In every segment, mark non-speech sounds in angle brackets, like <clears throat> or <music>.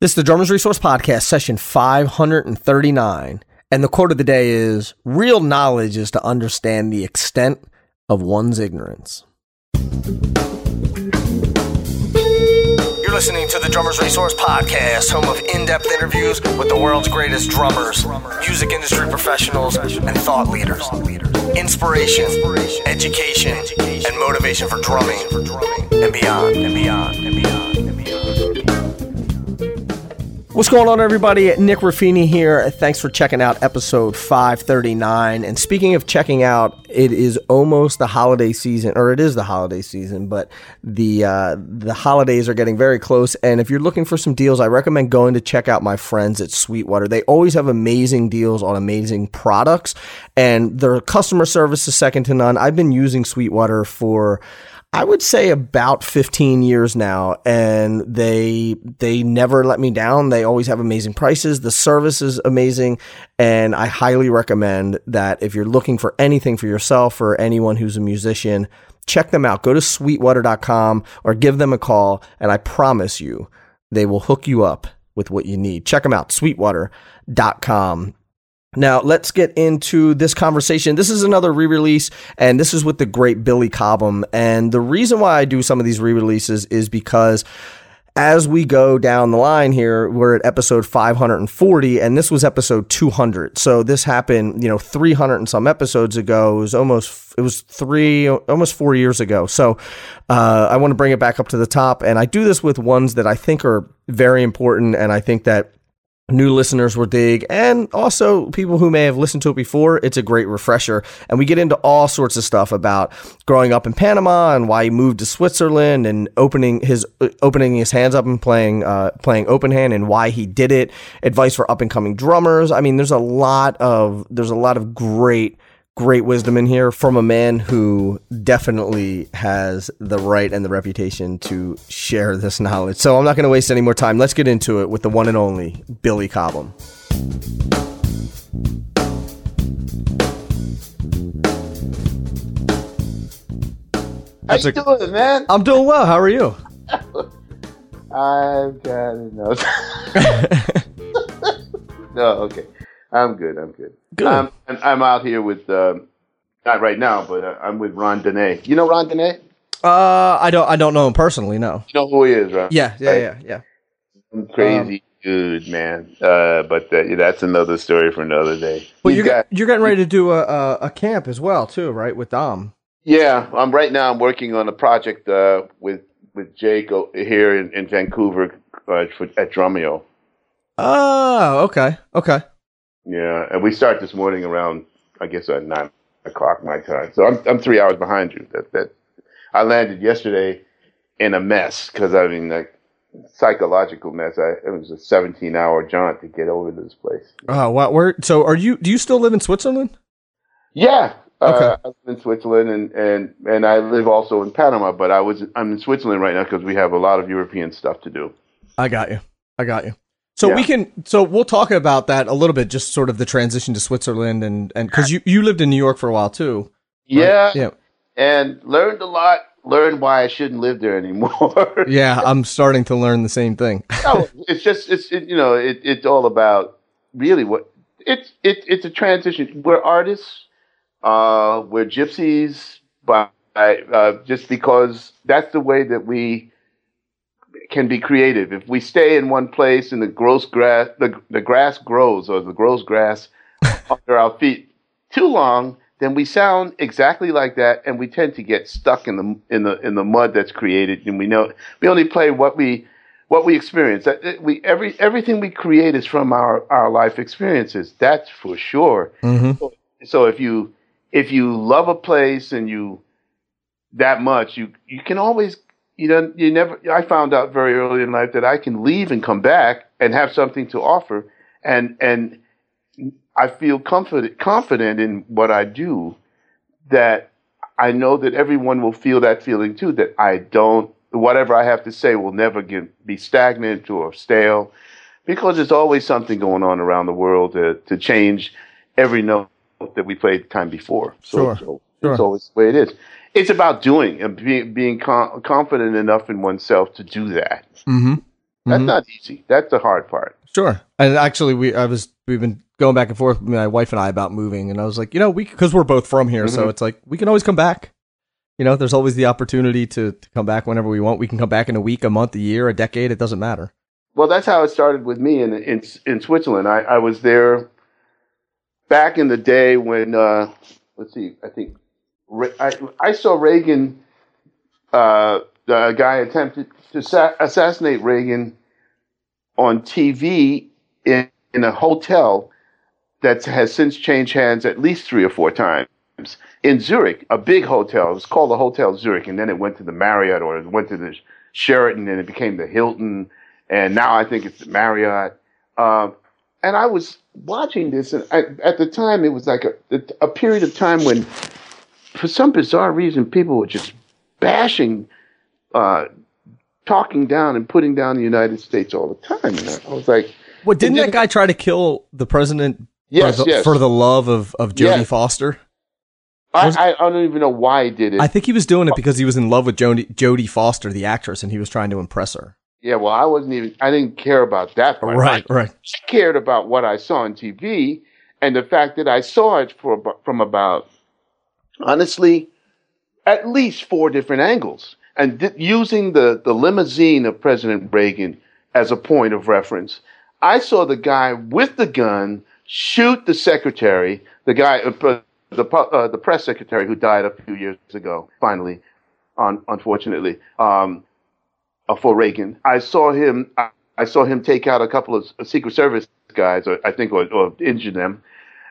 This is the Drummers Resource Podcast, session 539. And the quote of the day is Real knowledge is to understand the extent of one's ignorance. You're listening to the Drummers Resource Podcast, home of in depth interviews with the world's greatest drummers, music industry professionals, and thought leaders. Inspiration, education, and motivation for drumming and beyond, and beyond, and beyond. What's going on, everybody? Nick Ruffini here. Thanks for checking out episode 539. And speaking of checking out, it is almost the holiday season, or it is the holiday season, but the uh, the holidays are getting very close. And if you're looking for some deals, I recommend going to check out my friends at Sweetwater. They always have amazing deals on amazing products, and their customer service is second to none. I've been using Sweetwater for I would say about 15 years now and they they never let me down. They always have amazing prices. The service is amazing and I highly recommend that if you're looking for anything for yourself or anyone who's a musician, check them out. Go to sweetwater.com or give them a call and I promise you they will hook you up with what you need. Check them out sweetwater.com. Now, let's get into this conversation. This is another re release, and this is with the great Billy Cobham. And the reason why I do some of these re releases is because as we go down the line here, we're at episode 540, and this was episode 200. So this happened, you know, 300 and some episodes ago. It was almost, it was three, almost four years ago. So uh, I want to bring it back up to the top. And I do this with ones that I think are very important, and I think that new listeners will dig and also people who may have listened to it before it's a great refresher. And we get into all sorts of stuff about growing up in panama and why he moved to switzerland and opening his uh, opening his hands up and playing uh, playing open hand and why he did it advice for up and coming drummers. I mean there's a lot of there's a lot of great great wisdom in here from a man who definitely has the right and the reputation to share this knowledge. So I'm not going to waste any more time. Let's get into it with the one and only Billy Cobham. How you doing, man? I'm doing well. How are you? <laughs> I've got enough. <laughs> no, okay. I'm good. I'm good. Good. I'm, I'm out here with, um, not right now, but uh, I'm with Ron Dene. You know Ron Dene? Uh, I don't. I don't know him personally. No. You know who he is, right? Yeah. Yeah. Yeah. Yeah. Some crazy dude, man. Uh, but uh, yeah, that's another story for another day. Well, you're got- you're getting ready to do a, a a camp as well too, right? With Dom. Yeah, I'm right now. I'm working on a project uh, with with Jake here in, in Vancouver uh, for, at Drumeo. Oh, okay. Okay. Yeah, and we start this morning around I guess at nine o'clock my time. So I'm I'm three hours behind you. That that I landed yesterday in a mess because I mean like psychological mess. I it was a 17 hour jaunt to get over to this place. Oh, wow. Where? So, are you? Do you still live in Switzerland? Yeah. Okay. Uh, I live in Switzerland and, and, and I live also in Panama, but I was I'm in Switzerland right now because we have a lot of European stuff to do. I got you. I got you. So Yeah. we can. So we'll talk about that a little bit. Just sort of the transition to Switzerland and and because you you lived in New York for a while too. right? Yeah, Yeah. and learned a lot. Learned why I shouldn't live there anymore. <laughs> Yeah. I'm starting to learn the same thing. <laughs> no, it's just it's it, you know it, it's all about really what it's it, it's a transition. We're artists, uh, we're gypsies, by uh, just because that's the way that we can be creative. If we stay in one place and the gross grass the the grass grows or the grows grass <laughs> under our feet too long, then we sound exactly like that, and we tend to get stuck in the in the in the mud that's created. And we know we only play what we what we experience. We every everything we create is from our our life experiences. That's for sure. hmm So if you if you love a place and you that much, you you can always you know you never. I found out very early in life that I can leave and come back and have something to offer, and and I feel confident confident in what I do. That I know that everyone will feel that feeling too. That I don't whatever I have to say will never get, be stagnant or stale, because there's always something going on around the world to to change every note that we played the time before. So, Sure, so sure. it's always the way it is. It's about doing and being being con- confident enough in oneself to do that. hmm That's mm-hmm. not easy. That's the hard part. Sure. And actually, we I was we've been going back and forth my wife and I about moving, and I was like, you know, we because we're both from here, mm-hmm. so it's like we can always come back. You know, there's always the opportunity to, to come back whenever we want. We can come back in a week, a month, a year, a decade. It doesn't matter. Well, that's how it started with me in in, in Switzerland. I, I was there back in the day when uh, let's see, I think I, I saw Reagan. Uh, the guy attempted to sa- assassinate Reagan on TV in, in a hotel that has since changed hands at least three or four times. In Zurich, a big hotel, it was called the Hotel Zurich, and then it went to the Marriott or it went to the Sheraton, and it became the Hilton, and now I think it's the Marriott. Uh, and I was watching this, and I, at the time, it was like a, a period of time when, for some bizarre reason, people were just bashing uh, talking down and putting down the United States all the time. And I was like, "What didn't that guy try to kill the president? Yes, for the, yes. for the love of of Jodie yes. Foster." I, I, I, don't even know why he did it. I think he was doing it because he was in love with Jodie, Jodie Foster, the actress, and he was trying to impress her. Yeah, well, I wasn't even. I didn't care about that part. Right, I right. cared about what I saw on TV and the fact that I saw it for from about, honestly, at least four different angles and using the, the limousine of President Reagan as a point of reference, I saw the guy with the gun shoot the secretary, the guy, uh, the uh, the press secretary who died a few years ago. Finally, on, unfortunately, um, uh, for Reagan, I saw him. I, I, saw him take out a couple of Secret Service guys, or I think, or, or injure them,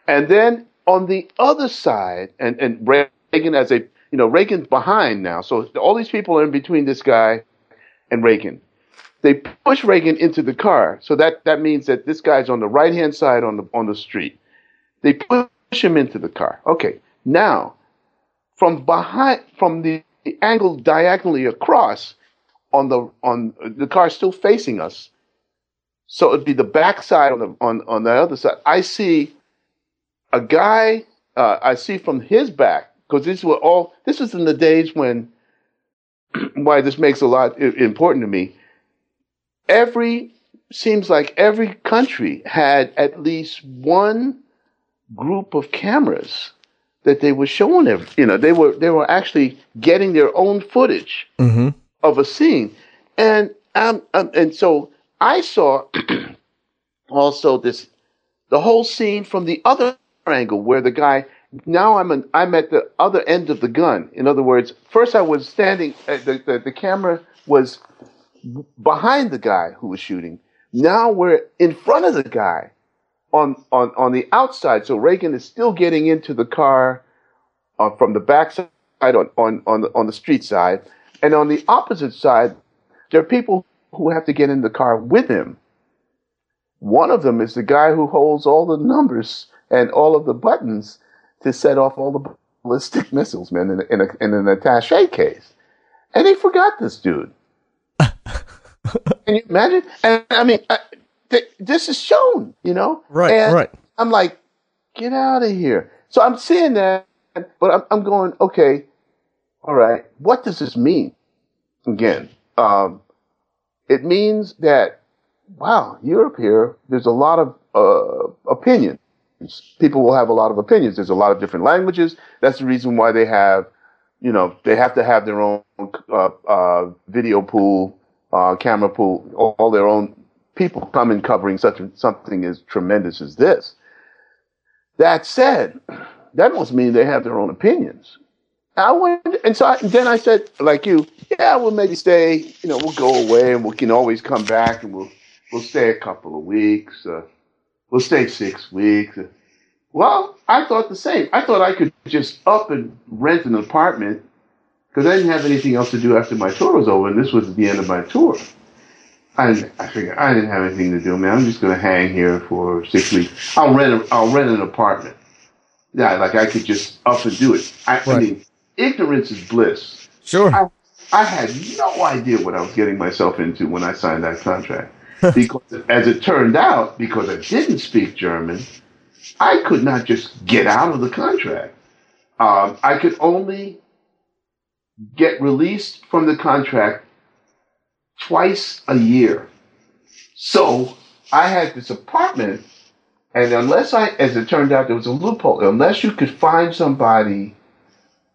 and then on the other side, and and Reagan as a you know, Reagan's behind now. So all these people are in between this guy and Reagan. They push Reagan into the car. So that, that means that this guy's on the right hand side on the, on the street. They push him into the car. Okay. Now, from behind, from the, the angle diagonally across on the, on the car still facing us. So it'd be the back side on the, on, on the other side. I see a guy, uh, I see from his back, because these were all. This was in the days when. <clears throat> why this makes a lot important to me. Every seems like every country had at least one group of cameras that they were showing them. You know, they were they were actually getting their own footage mm-hmm. of a scene, and um, um and so I saw <clears throat> also this the whole scene from the other angle where the guy now I'm an, I'm at the other end of the gun. In other words, first I was standing, uh, the, the, the camera was behind the guy who was shooting. Now we're in front of the guy on, on, on the outside. So Reagan is still getting into the car uh, from the back side on, on, on, the, on the street side. And on the opposite side, there are people who have to get in the car with him. One of them is the guy who holds all the numbers and all of the buttons to set off all the ballistic <laughs> missiles, man, in, in, a, in an attache case. And they forgot this dude. <laughs> Can you imagine? And I mean, I, th- this is shown, you know? Right, and right. I'm like, get out of here. So I'm seeing that, but I'm, I'm going, okay, all right, what does this mean? Again, um, it means that, wow, Europe here, there's a lot of uh, opinion people will have a lot of opinions. There's a lot of different languages. That's the reason why they have, you know, they have to have their own uh, uh, video pool, uh, camera pool, all, all, their own people come in covering such a, something as tremendous as this. That said, that must mean they have their own opinions. I went, and so I, then I said, like you, yeah, we'll maybe stay. You know, we'll go away, and we can always come back, and we'll we'll stay a couple of weeks. Uh, we'll stay six weeks. Well, I thought the same. I thought I could just up and rent an apartment because I didn't have anything else to do after my tour was over, and this was the end of my tour. I, I figured I didn't have anything to do, man. I'm just going to hang here for six weeks. I'll rent. A, I'll rent an apartment. Yeah, like I could just up and do it. I, right. I mean, ignorance is bliss. Sure. I, I had no idea what I was getting myself into when I signed that contract. <laughs> because as it turned out, because I didn't speak German, I could not just get out of the contract. Um, I could only get released from the contract twice a year. So I had this apartment, and unless I, as it turned out, there was a loophole. Unless you could find somebody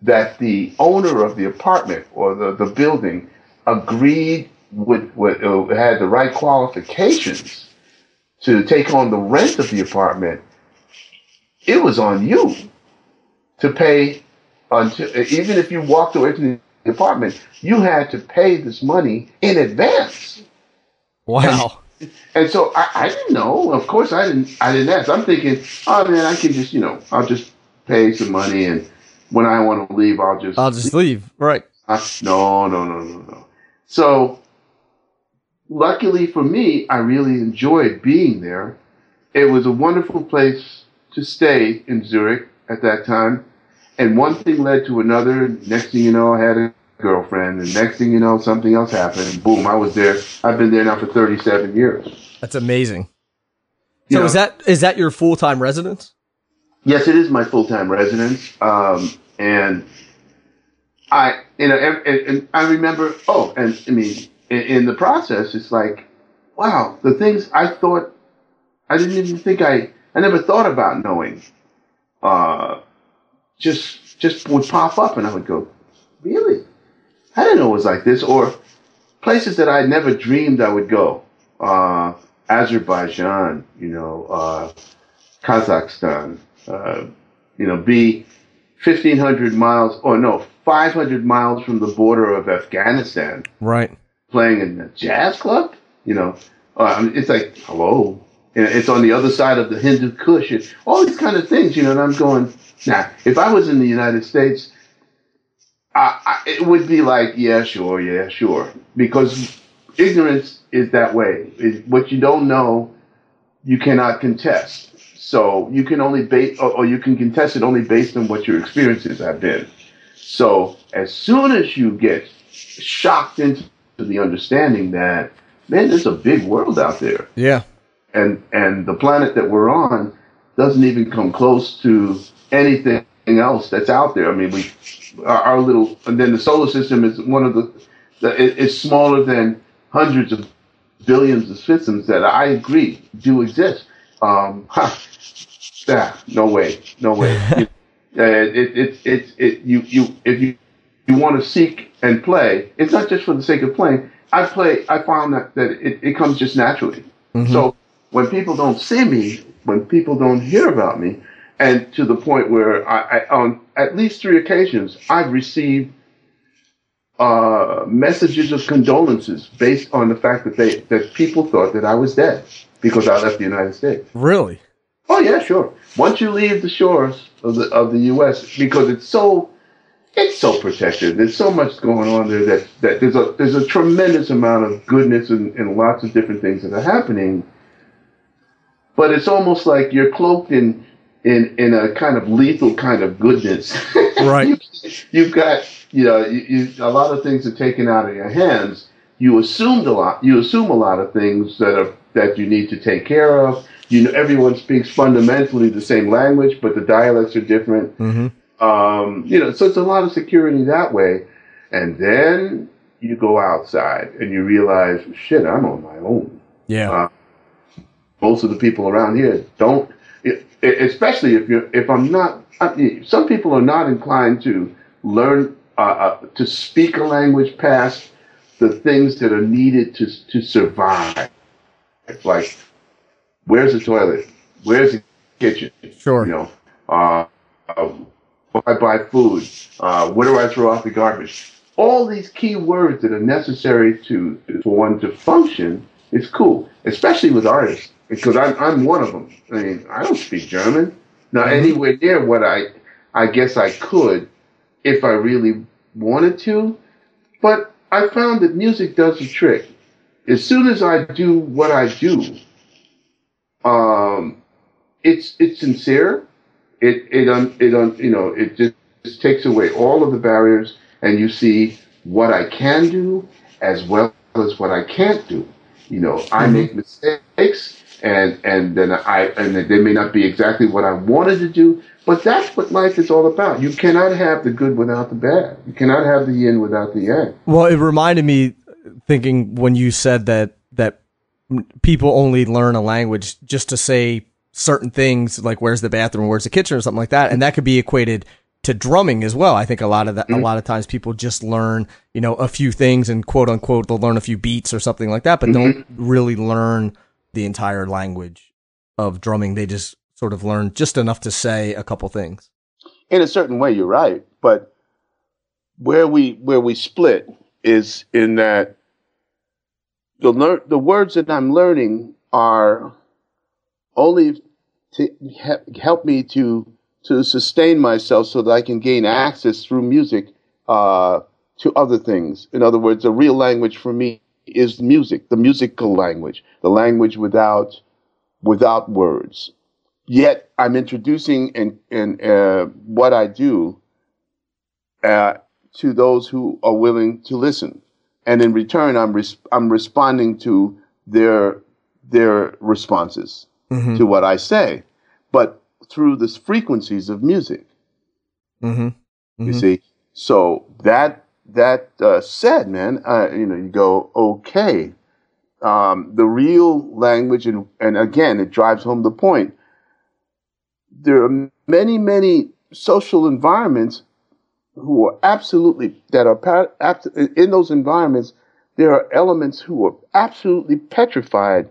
that the owner of the apartment or the, the building agreed would, would uh, had the right qualifications to take on the rent of the apartment, it was on you to pay until even if you walked away from the apartment, you had to pay this money in advance. Wow. And, and so I, I, didn't know. Of course, I didn't. I didn't ask. I'm thinking, oh man, I can just you know, I'll just pay some money, and when I want to leave, I'll just I'll just leave. Right. Uh, no, no, no, no, no. So luckily for me, I really enjoyed being there. It was a wonderful place to stay in Zurich at that time. And one thing led to another. Next thing you know, I had a girlfriend. And next thing you know, something else happened. And boom, I was there. I've been there now for 37 years. That's amazing. You so know, is that is that your full time residence? Yes, it is my full time residence. Um, and I, you know, and, and, I remember. Oh, and I mean, in, the process, it's like, wow, the things I thought I didn't even think I I never thought about knowing. Uh, just just would pop up, and I would go, really? I didn't know it was like this. Or places that I never dreamed I would go. Uh, Azerbaijan, you know, uh, Kazakhstan, uh, you know, be 1,500 miles, or no, 500 miles from the border of Afghanistan. Right. Playing in a jazz club, you know, uh, it's like, hello. it's on the other side of the Hindu Kush, and all these kind of things, you know, and I'm going, now, if I was in the United States, I, I, it would be like, yeah, sure, yeah, sure. Because ignorance is that way. It, what you don't know, you cannot contest. So you can only base, or, or, you can contest it only based on what your experiences have been. So as soon as you get shocked into the understanding that, man, there's a big world out there. Yeah. And and the planet that we're on doesn't even come close to anything else that's out there. I mean, we our, our little, and then the solar system is one of the, the it, it's smaller than hundreds of billions of systems that I agree do exist. Um, <laughs> huh, yeah, no way, no way. <laughs> it, it, it, it, it, you, you, if you, you want to seek and play, it's not just for the sake of playing. I play, I found that, that it, it comes just naturally. Mm-hmm. So when people don't see me, when people don't hear about me, and to the point where I, I on at least three occasions I've received uh, messages of condolences based on the fact that they that people thought that I was dead because I left the United States. Really? Oh yeah, sure. Once you leave the shores of the of the U.S. because it's so it's so protected. There's so much going on there that, that there's a there's a tremendous amount of goodness and, and lots of different things that are happening. But it's almost like you're cloaked in in in a kind of lethal kind of goodness. <laughs> Right. <laughs> you, have got you know you, you, a lot of things are taken out of your hands. You assumed a lot. You assume a lot of things that are that you need to take care of. You know, everyone speaks fundamentally the same language, but the dialects are different. Mm-hmm. Um, you know, so it's a lot of security that way. And then you go outside and you realize, shit, I'm on my own. Yeah. Uh, most of the people around here don't especially if you're, if I'm not. Some people are not inclined to learn uh, uh, to speak a language past the things that are needed to to survive. Like, where's the toilet? Where's the kitchen? Sure. You know, uh, I buy food? Uh, where do I throw out the garbage? All these key words that are necessary to for one to function is cool, especially with artists because I'm I'm one of them. I mean, I don't speak German. Not mm-hmm. anywhere near what I I guess I could if I really wanted to. But I found that music does the trick. As soon as I do what I do, um, it's it's sincere. It it un, it un, you know it just, just takes away all of the barriers, and you see what I can do as well as what I can't do. You know, I mm-hmm. make mistakes and and then I and they may not be exactly what I wanted to do, but that's what life is all about. You cannot have the good without the bad. You cannot have the yin without the yang. Well, it reminded me thinking when you said that that people only learn a language just to say certain things like where's the bathroom, where's the kitchen, or something like that, and that could be equated to drumming as well. I think a lot of that, mm-hmm. a lot of times people just learn, you know, a few things and quote unquote they'll learn a few beats or something like that, but mm-hmm. don't really learn the entire language of drumming. They just sort of learn just enough to say a couple things. In a certain way, you're right, but where we where we split is in that the lear- the words that I'm learning are only to help me to to sustain myself so that I can gain access through music uh, to other things. In other words, the real language for me is music, the musical language, the language without without words. Yet I'm introducing and and uh, what I do uh, to those who are willing to listen, and in return, I'm res- I'm responding to their their responses mm-hmm. to what I say, but through the frequencies of music. Mm-hmm. Mm-hmm. You see, so that that uh, said, man, uh, you know, you go okay. Um, the real language, and and again, it drives home the point. There are many, many social environments who are absolutely that are in those environments. There are elements who are absolutely petrified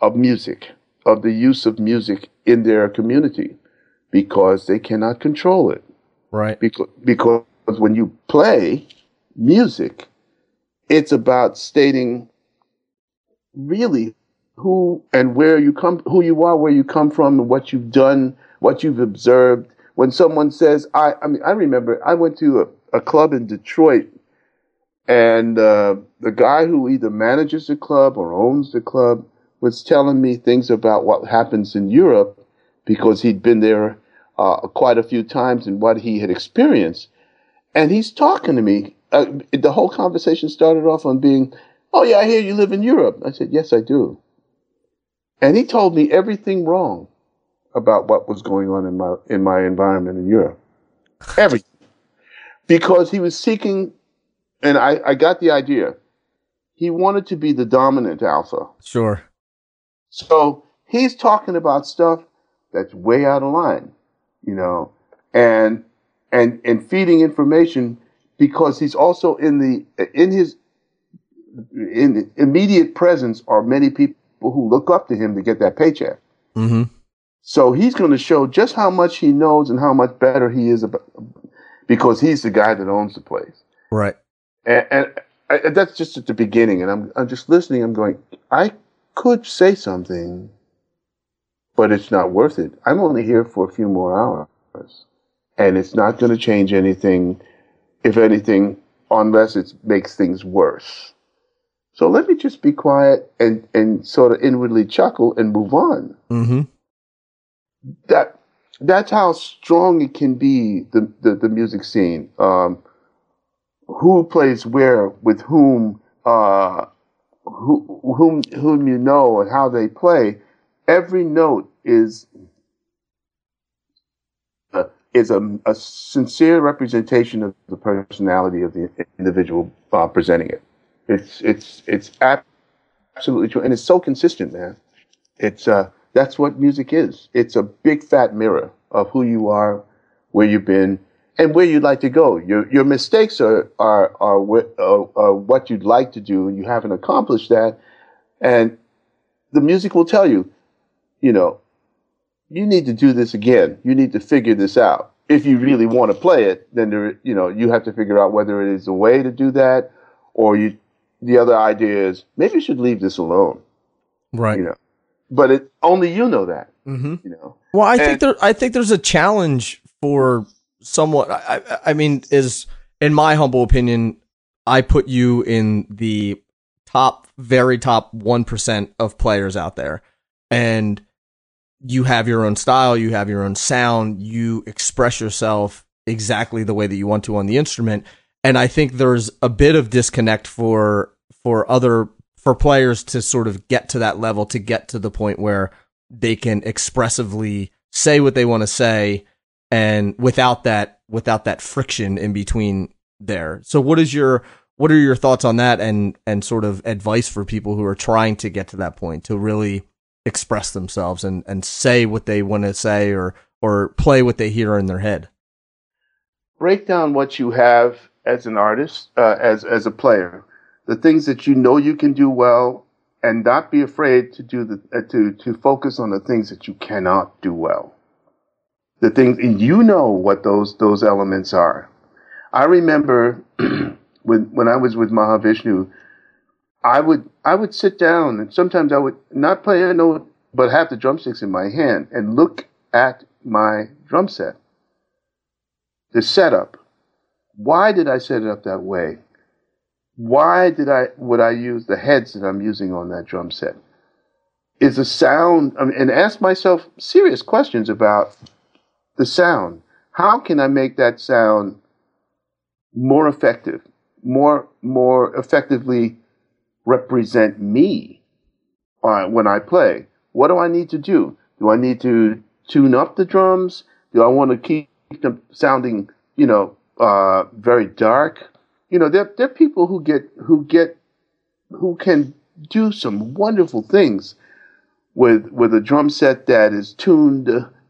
of music, of the use of music in their community, because they cannot control it. Right. Because because when you play music, it's about stating really who and where you come, who you are, where you come from, and what you've done, what you've observed, when someone says, I, I mean, I remember I went to a, a club in Detroit and uh, the guy who either manages the club or owns the club was telling me things about what happens in Europe because he'd been there uh, quite a few times and what he had experienced. And he's talking to me. Uh, the whole conversation started off on being, Oh, yeah, I hear you live in Europe. I said, Yes, I do. And he told me everything wrong about what was going on in my in my environment in Europe. <laughs> Everything. because he was seeking and I, I got the idea. He wanted to be the dominant alpha. Sure. So he's talking about stuff that's way out of line, you know, and and and feeding information because he's also in the in his in the immediate presence are many people who look up to him to get that paycheck. Mm-hmm. So he's going to show just how much he knows and how much better he is about, because he's the guy that owns the place. Right. And, and, I, that's just at the beginning. And I'm, I'm just listening. I'm going, I could say something, but it's not worth it. I'm only here for a few more hours and it's not going to change anything. If anything, unless it makes things worse. So let me just be quiet and, and sort of inwardly chuckle and move on. Mm-hmm that that's how strong it can be the the, the music scene. Um, who plays where with whom, uh, who, whom whom you know and how they play. Every note is uh, is a, a, sincere representation of the personality of the individual uh, presenting it. It's it's it's absolutely true, and it's so consistent, man. It's uh, that's what music is. It's a big fat mirror of who you are, where you've been, and where you'd like to go. Your your mistakes are are are, are, are what you'd like to do, and you haven't accomplished that. And the music will tell you, you know, you need to do this again. You need to figure this out. If you really want to play it, then there, you know, you have to figure out whether it is a way to do that, or you. The other idea is maybe you should leave this alone. Right. You know but it only you know that. Mm-hmm. You know. Well, I and, think there. I think there's a challenge for somewhat. I, I mean, is in my humble opinion, I put you in the top, very top one percent of players out there, and you have your own style, you have your own sound, you express yourself exactly the way that you want to on the instrument, and I think there's a bit of disconnect for for other for players to sort of get to that level to get to the point where they can expressively say what they want to say and without that without that friction in between there. So what is your what are your thoughts on that and and sort of advice for people who are trying to get to that point to really express themselves and and say what they want to say or or play what they hear in their head? Break down what you have as an artist uh, as as a player. The things that you know you can do well and not be afraid to do the uh, to to focus on the things that you cannot do well the things and you know what those those elements are i remember <clears throat> when when I was with Mahavishnu, I would I would sit down and sometimes I would not play a note, but have the drumsticks in my hand and look at my drum set. The setup. Why did I set it up that way? Why did I would I use the heads that I'm using on that drum set? Is the sound I mean, and ask myself serious questions about the sound. How can I make that sound more effective? more more effectively represent me uh, when I play. What do I need to do? Do I need to tune up the drums? Do I want to keep them sounding, you know, uh, very dark? You know, there there are people who get who get who can do some wonderful things with with a drum set that is tuned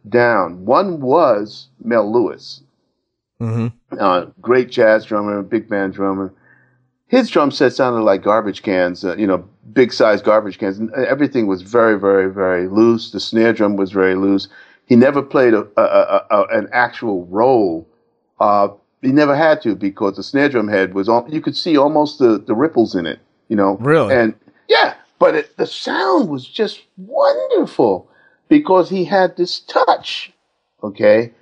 down. One was Mel Lewis. Mm-hmm. Uh, great jazz drummer, big band drummer. His drum set sounded like garbage cans, uh, you know, big size garbage cans. Everything was very, very, very loose. The snare drum was very loose. He never played a, a, a, a an actual role. Uh, he never had to because the snare drum head was on. You could see almost the, the ripples in it, you know. Really? And yeah, but it, the sound was just wonderful because he had this touch. Okay.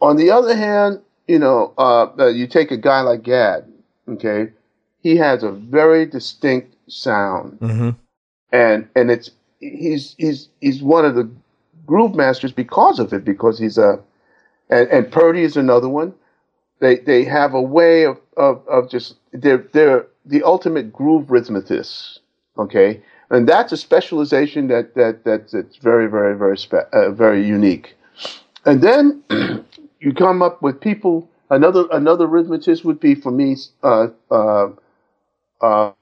On the other hand, you know, uh, uh, you take a guy like Gadd, okay, he has a very distinct sound, mm-hmm. and and it's he's he's he's one of the groove masters because of it, because he's a, and, and Purdie is another one. They they have a way of of, of just they're they're the ultimate groove rhythmists, okay, and that's a specialization that that that's very very very spe- uh, very unique, and then. <clears throat> you come up with people. Another another rhythmicist would be for me. Uh, uh, uh,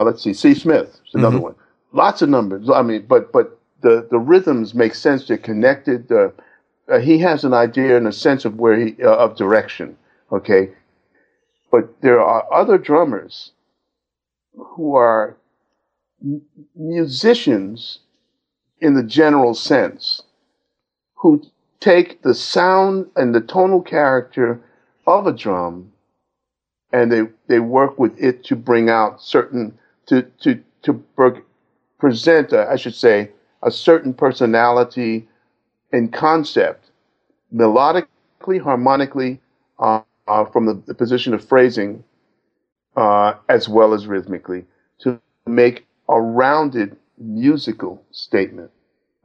let's see, C. Smith is another mm-hmm. one. Lots of numbers. I mean, but but the the rhythms make sense. They're connected. Uh, he has an idea and a sense of where he uh, of direction. Okay, but there are other drummers who are musicians in the general sense who take the sound and the tonal character of a drum and they, they work with it to bring out certain, to, to, to present, a, I should say, a certain personality and concept, melodically, harmonically, uh, uh, from the, the, position of phrasing, uh, as well as rhythmically, to make a rounded musical statement.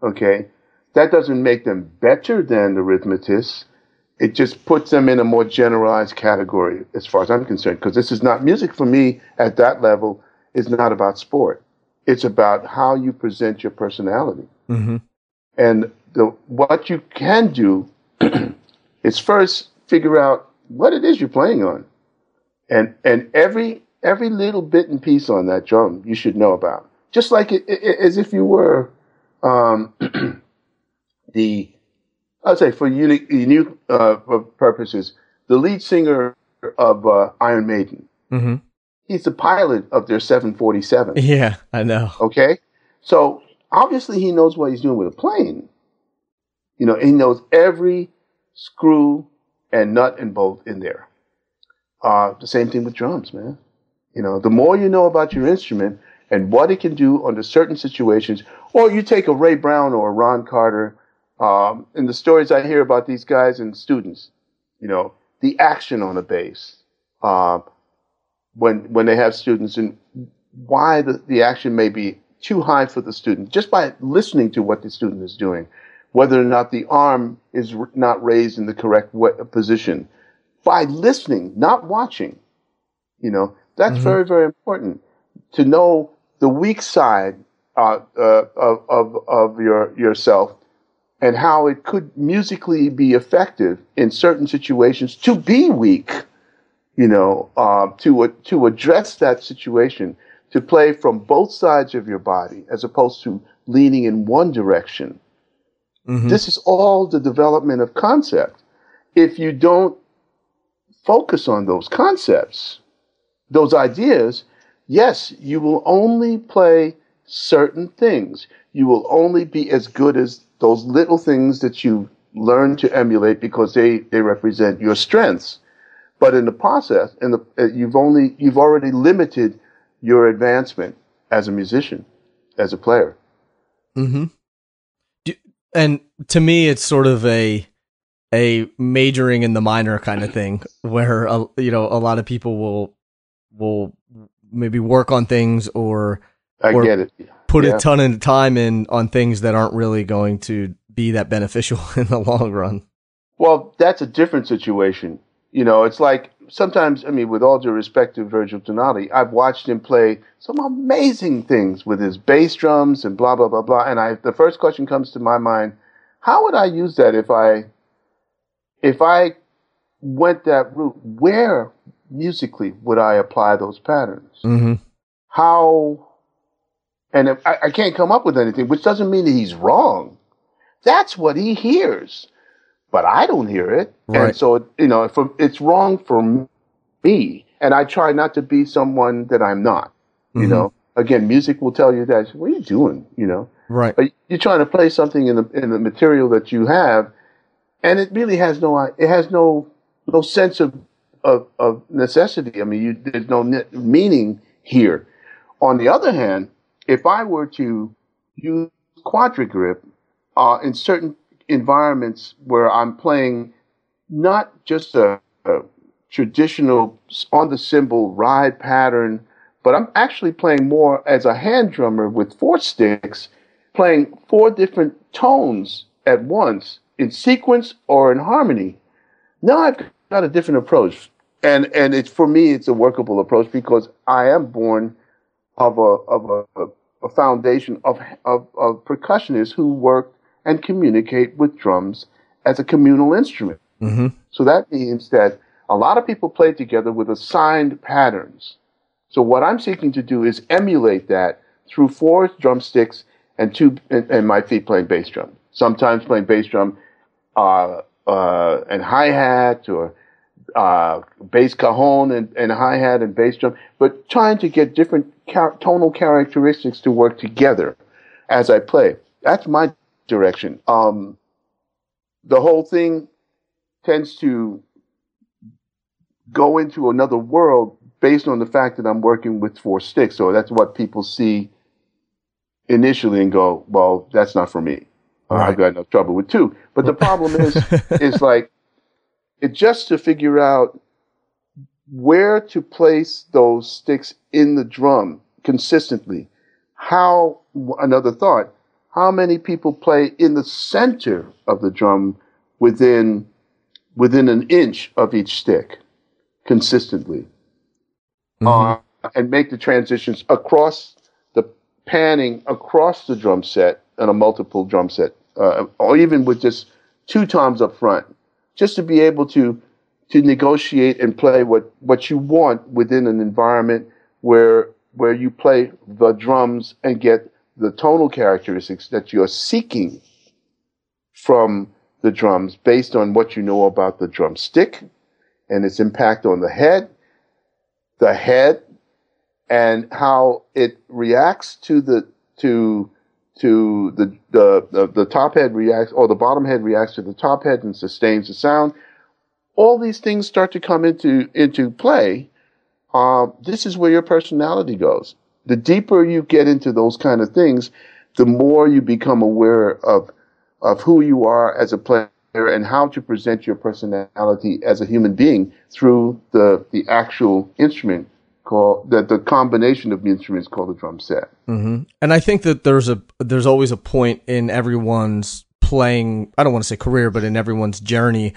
Okay? That doesn't make them better than the rhythmatists. It just puts them in a more generalized category as far as I'm concerned. Because this is not music for me at that level is not about sport. It's about how you present your personality. Mm-hmm. And the, what you can do <clears throat> is first figure out what it is you're playing on. And, and every, every little bit and piece on that drum you should know about. Just like it, it, as if you were um, <clears throat> the I'd say for unique, unique uh, purposes, the lead singer of uh, Iron Maiden. Mm-hmm. He's the pilot of their 747. <laughs> Yeah, I know. Okay, so obviously he knows what he's doing with a plane. You know, he knows every screw and nut and bolt in there. Uh, the same thing with drums, man. You know, the more you know about your instrument and what it can do under certain situations, or you take a Ray Brown or a Ron Carter um, and the stories I hear about these guys and students, you know, the action on a bass, uh, when when they have students and why the, the action may be too high for the student just by listening to what the student is doing, whether or not the arm is r- not raised in the correct position, by listening, not watching. You know, that's mm-hmm. very very important to know the weak side uh, uh, of, of of your yourself and how it could musically be effective in certain situations to be weak. you know, uh, to to address that situation, to play from both sides of your body as opposed to leaning in one direction. Mm-hmm. This is all the development of concept. If you don't focus on those concepts, those ideas, yes, you will only play certain things. You will only be as good as those little things that you learn to emulate because they, they represent your strengths. But in the process, in the, uh, you've only, you've already limited your advancement as a musician, as a player. Mm-hmm. And to me, it's sort of a a majoring in the minor kind of thing, <laughs> where you know a lot of people will will maybe work on things or I or get it. Put yeah. a ton of time in on things that aren't really going to be that beneficial <laughs> in the long run. Well, that's a different situation. You know, it's like sometimes, I mean, with all due respect to Virgil Donati, I've watched him play some amazing things with his bass drums and blah, blah, blah, blah. And I, the first question comes to my mind, how would I use that if I, if I went that route? Where musically would I apply those patterns? Mm-hmm. How, and I, I can't come up with anything, which doesn't mean that he's wrong. That's what he hears but I don't hear it. Right. And so, you know, for, it's wrong for me. And I try not to be someone that I'm not. You mm-hmm. know, again, music will tell you that. What are you doing? You know, right? But you're trying to play something in the in the material that you have, and it really has no it has no no sense of of, of necessity. I mean, you, there's no meaning here. On the other hand, if I were to use quadrigrip uh, in certain environments where I'm playing not just a, a traditional on the cymbal ride pattern, but I'm actually playing more as a hand drummer with four sticks, playing four different tones at once in sequence or in harmony. Now I've got a different approach. And and it's for me it's a workable approach because I am born of a of a, a foundation of, of, of percussionists who work and communicate with drums as a communal instrument. Mm-hmm. So that means that a lot of people play together with assigned patterns. So what I'm seeking to do is emulate that through four drumsticks and two and, and my feet playing bass drum. Sometimes playing bass drum uh, uh, and hi hat or uh, bass cajon and, and hi hat and bass drum, but trying to get different car- tonal characteristics to work together as I play. That's my direction. Um, the whole thing tends to go into another world based on the fact that I'm working with four sticks. So that's what people see initially and go, well, that's not for me. Right. I've got enough trouble with two. But the problem is, <laughs> is like, it just to figure out where to place those sticks in the drum consistently. How, another thought, how many people play in the center of the drum within within an inch of each stick consistently mm-hmm. uh, and make the transitions across the panning across the drum set and a multiple drum set uh, or even with just two toms up front just to be able to to negotiate and play what what you want within an environment where where you play the drums and get the tonal characteristics that you're seeking from the drums based on what you know about the drumstick and its impact on the head, the head, and how it reacts to the to to the the the, the top head reacts or the bottom head reacts to the top head and sustains the sound. All these things start to come into into play. Uh, this is where your personality goes the deeper you get into those kind of things, the more you become aware of of who you are as a player and how to present your personality as a human being through the the actual instrument called the, the combination of the instruments called the drum set. Mm-hmm. And I think that there's a there's always a point in everyone's playing. I don't want to say career, but in everyone's journey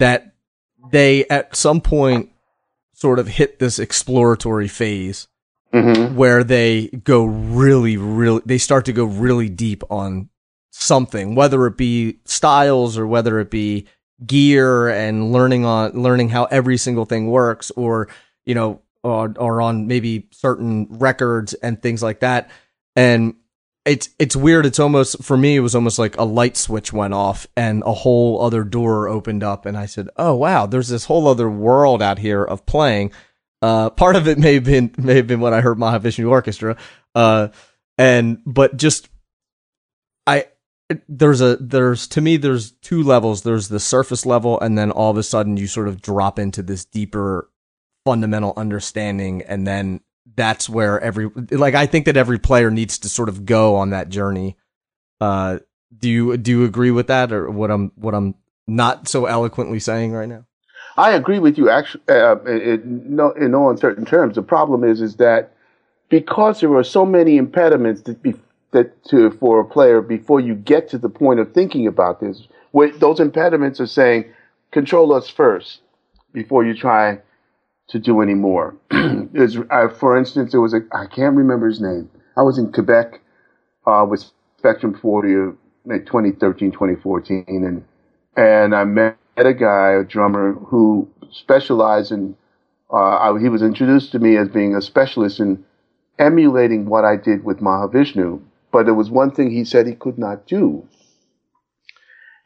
that they at some point sort of hit this exploratory phase mm-hmm. where they go really, really, they start to go really deep on something, whether it be styles or whether it be gear and learning on learning how every single thing works or you know or, or on maybe certain records and things like that. And it's it's weird. It's almost for me it was almost like a light switch went off and a whole other door opened up and i said oh wow there's this whole other world out here of playing. Uh, part of it may have been may have been when i heard mahavishnu orchestra uh, and but just i there's a there's to me there's two levels. There's the surface level and then all of a sudden you sort of drop into this deeper fundamental understanding and then that's where every like I think that every player needs to sort of go on that journey. Uh, do you do you agree with that, or what I'm what I'm not so eloquently saying right now? I agree with you. Actually, uh, in, no, in no uncertain terms, the problem is is that because there are so many impediments that, be, that to for a player before you get to the point of thinking about this, where those impediments are saying, control us first before you try to do any more. <clears throat> uh, for instance, there was a I can't remember his name. I was in Quebec uh, with Spectrum 40 uh, 2013, 2014, and and I met a guy, a drummer who specialized in. Uh, I, he was introduced to me as being a specialist in emulating what I did with Mahavishnu, but there was one thing he said he could not do.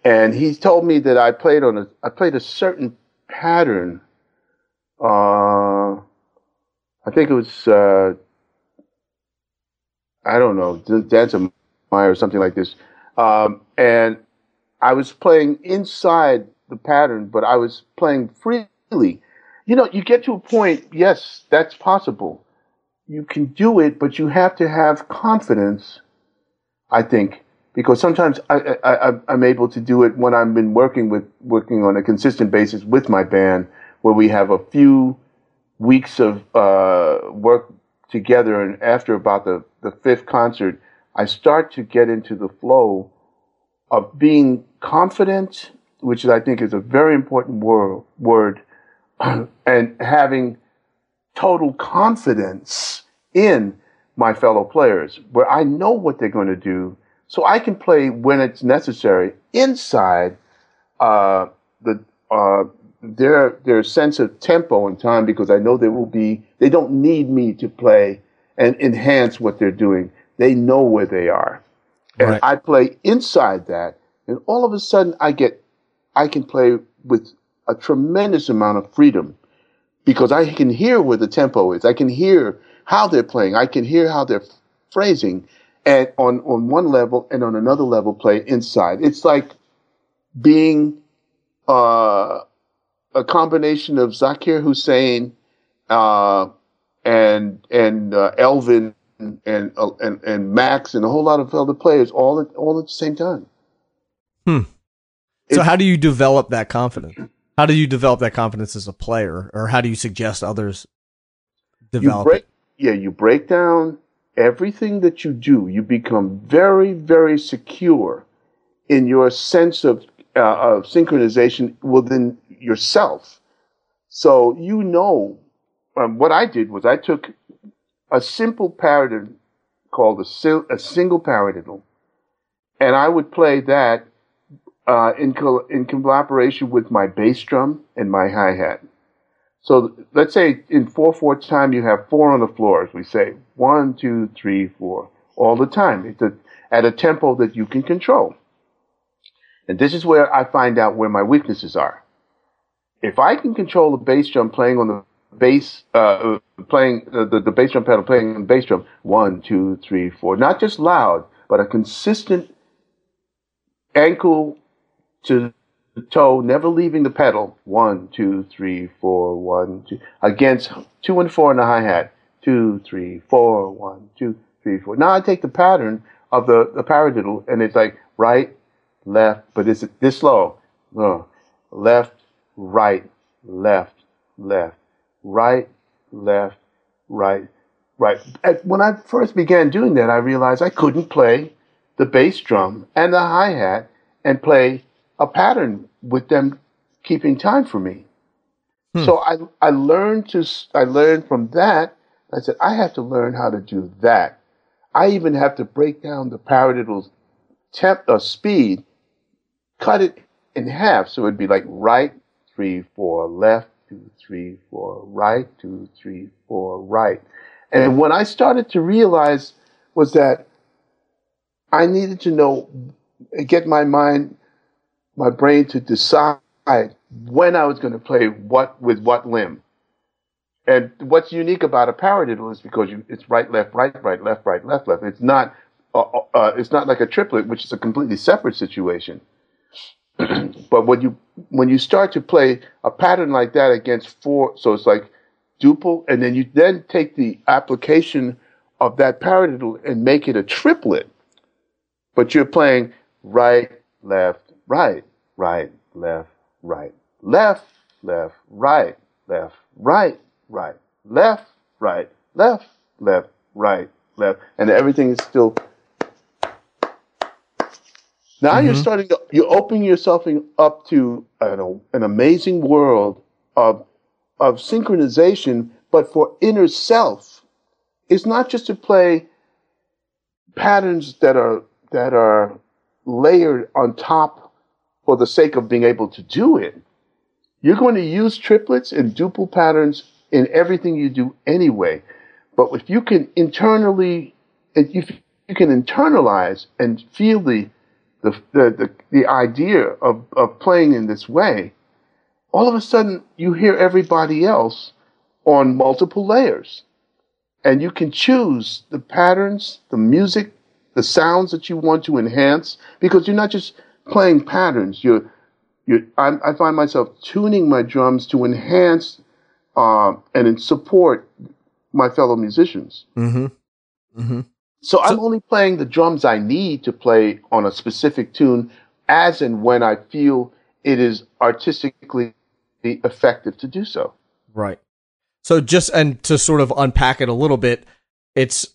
And he told me that I played on a I played a certain pattern uh, I think it was, uh, I don't know, of Maya or something like this. Um, and I was playing inside the pattern, but I was playing freely. You know, you get to a point, yes, that's possible. You can do it, but you have to have confidence, I think, because sometimes I, I, I'm able to do it when I've been working with working on a consistent basis with my band where we have a few weeks of uh, work together, and after about the, the fifth concert, I start to get into the flow of being confident, which I think is a very important word, word <clears throat> and having total confidence in my fellow players, where I know what they're going to do, so I can play when it's necessary inside uh, the uh, their their sense of tempo and time because I know they will be they don't need me to play and enhance what they're doing. They know where they are. And right. I play inside that and all of a sudden I get I can play with a tremendous amount of freedom because I can hear where the tempo is. I can hear how they're playing. I can hear how they're phrasing and on on one level and on another level play inside. It's like being uh, a combination of Zakir Hussain uh, and and uh, Elvin and, uh, and and Max and a whole lot of other players all at all at the same time. Hmm. So how do you develop that confidence? How do you develop that confidence as a player, or how do you suggest others develop? You break, yeah, you break down everything that you do. You become very, very secure in your sense of uh, of synchronization within yourself. So you know, um, what I did was I took a simple paradiddle called a, a single paradiddle, and I would play that uh, in co- in collaboration with my bass drum and my hi hat. So let's say in four four time you have four on the floor. As we say one two three four all the time. It's a, at a tempo that you can control. And this is where I find out where my weaknesses are if I can control the bass drum playing on the bass, uh, playing uh, the, the bass drum pedal playing on the bass drum, one, two, three, four, not just loud, but a consistent ankle to toe, never leaving the pedal, one, two, three, four, one, two, against two and four in the hi hat, two, three, four, one, two, three, four. Now I take the pattern of the, the paradiddle and it's like right, left, but it's this slow. Uh, left, right, left, left, right, left, right, right. When I first began doing that, I realized I couldn't play the bass drum and the hi hat and play a pattern with them keeping time for me. Hmm. So I I learned to I learned from that. I said I have to learn how to do that. I even have to break down the paradiddle's temp uh, speed, cut it in half. So it'd be like right, three, four, left, two, three, four, right, two, three, four, right. And what I started to realize was that I needed to know, get my mind, my brain to decide when I was going to play what with what limb. And what's unique about a paradiddle is because you, it's right, left, right, right, left, right, left, left. It's not, uh, uh, uh it's not like a triplet, which is a completely separate situation. <clears throat> but when you when you start to play a pattern like that against four, so it's like duple, and then you then take the application of that paradiddle and make it a triplet. But you're playing right, left, right, right, left, right, left, left, right, left, right, right, left, right, left, left, right, left, and everything is still. Now mm-hmm. you're starting to, you're opening yourself up to an, an amazing world of, of synchronization, but for inner self. It's not just to play patterns that are, that are layered on top for the sake of being able to do it. You're going to use triplets and duple patterns in everything you do anyway. But if you can internally, if you can internalize and feel the the the the, the idea of, of playing in this way, all of a sudden you hear everybody else on multiple layers. And you can choose the patterns, the music, the sounds that you want to enhance, because you're not just playing patterns. You're, you're, I, I find myself tuning my drums to enhance uh, and support my fellow musicians. Mm-hmm. Mm-hmm. So, so I'm only playing the drums I need to play on a specific tune as and when I feel it is artistically effective to do so. Right. So just and to sort of unpack it a little bit, it's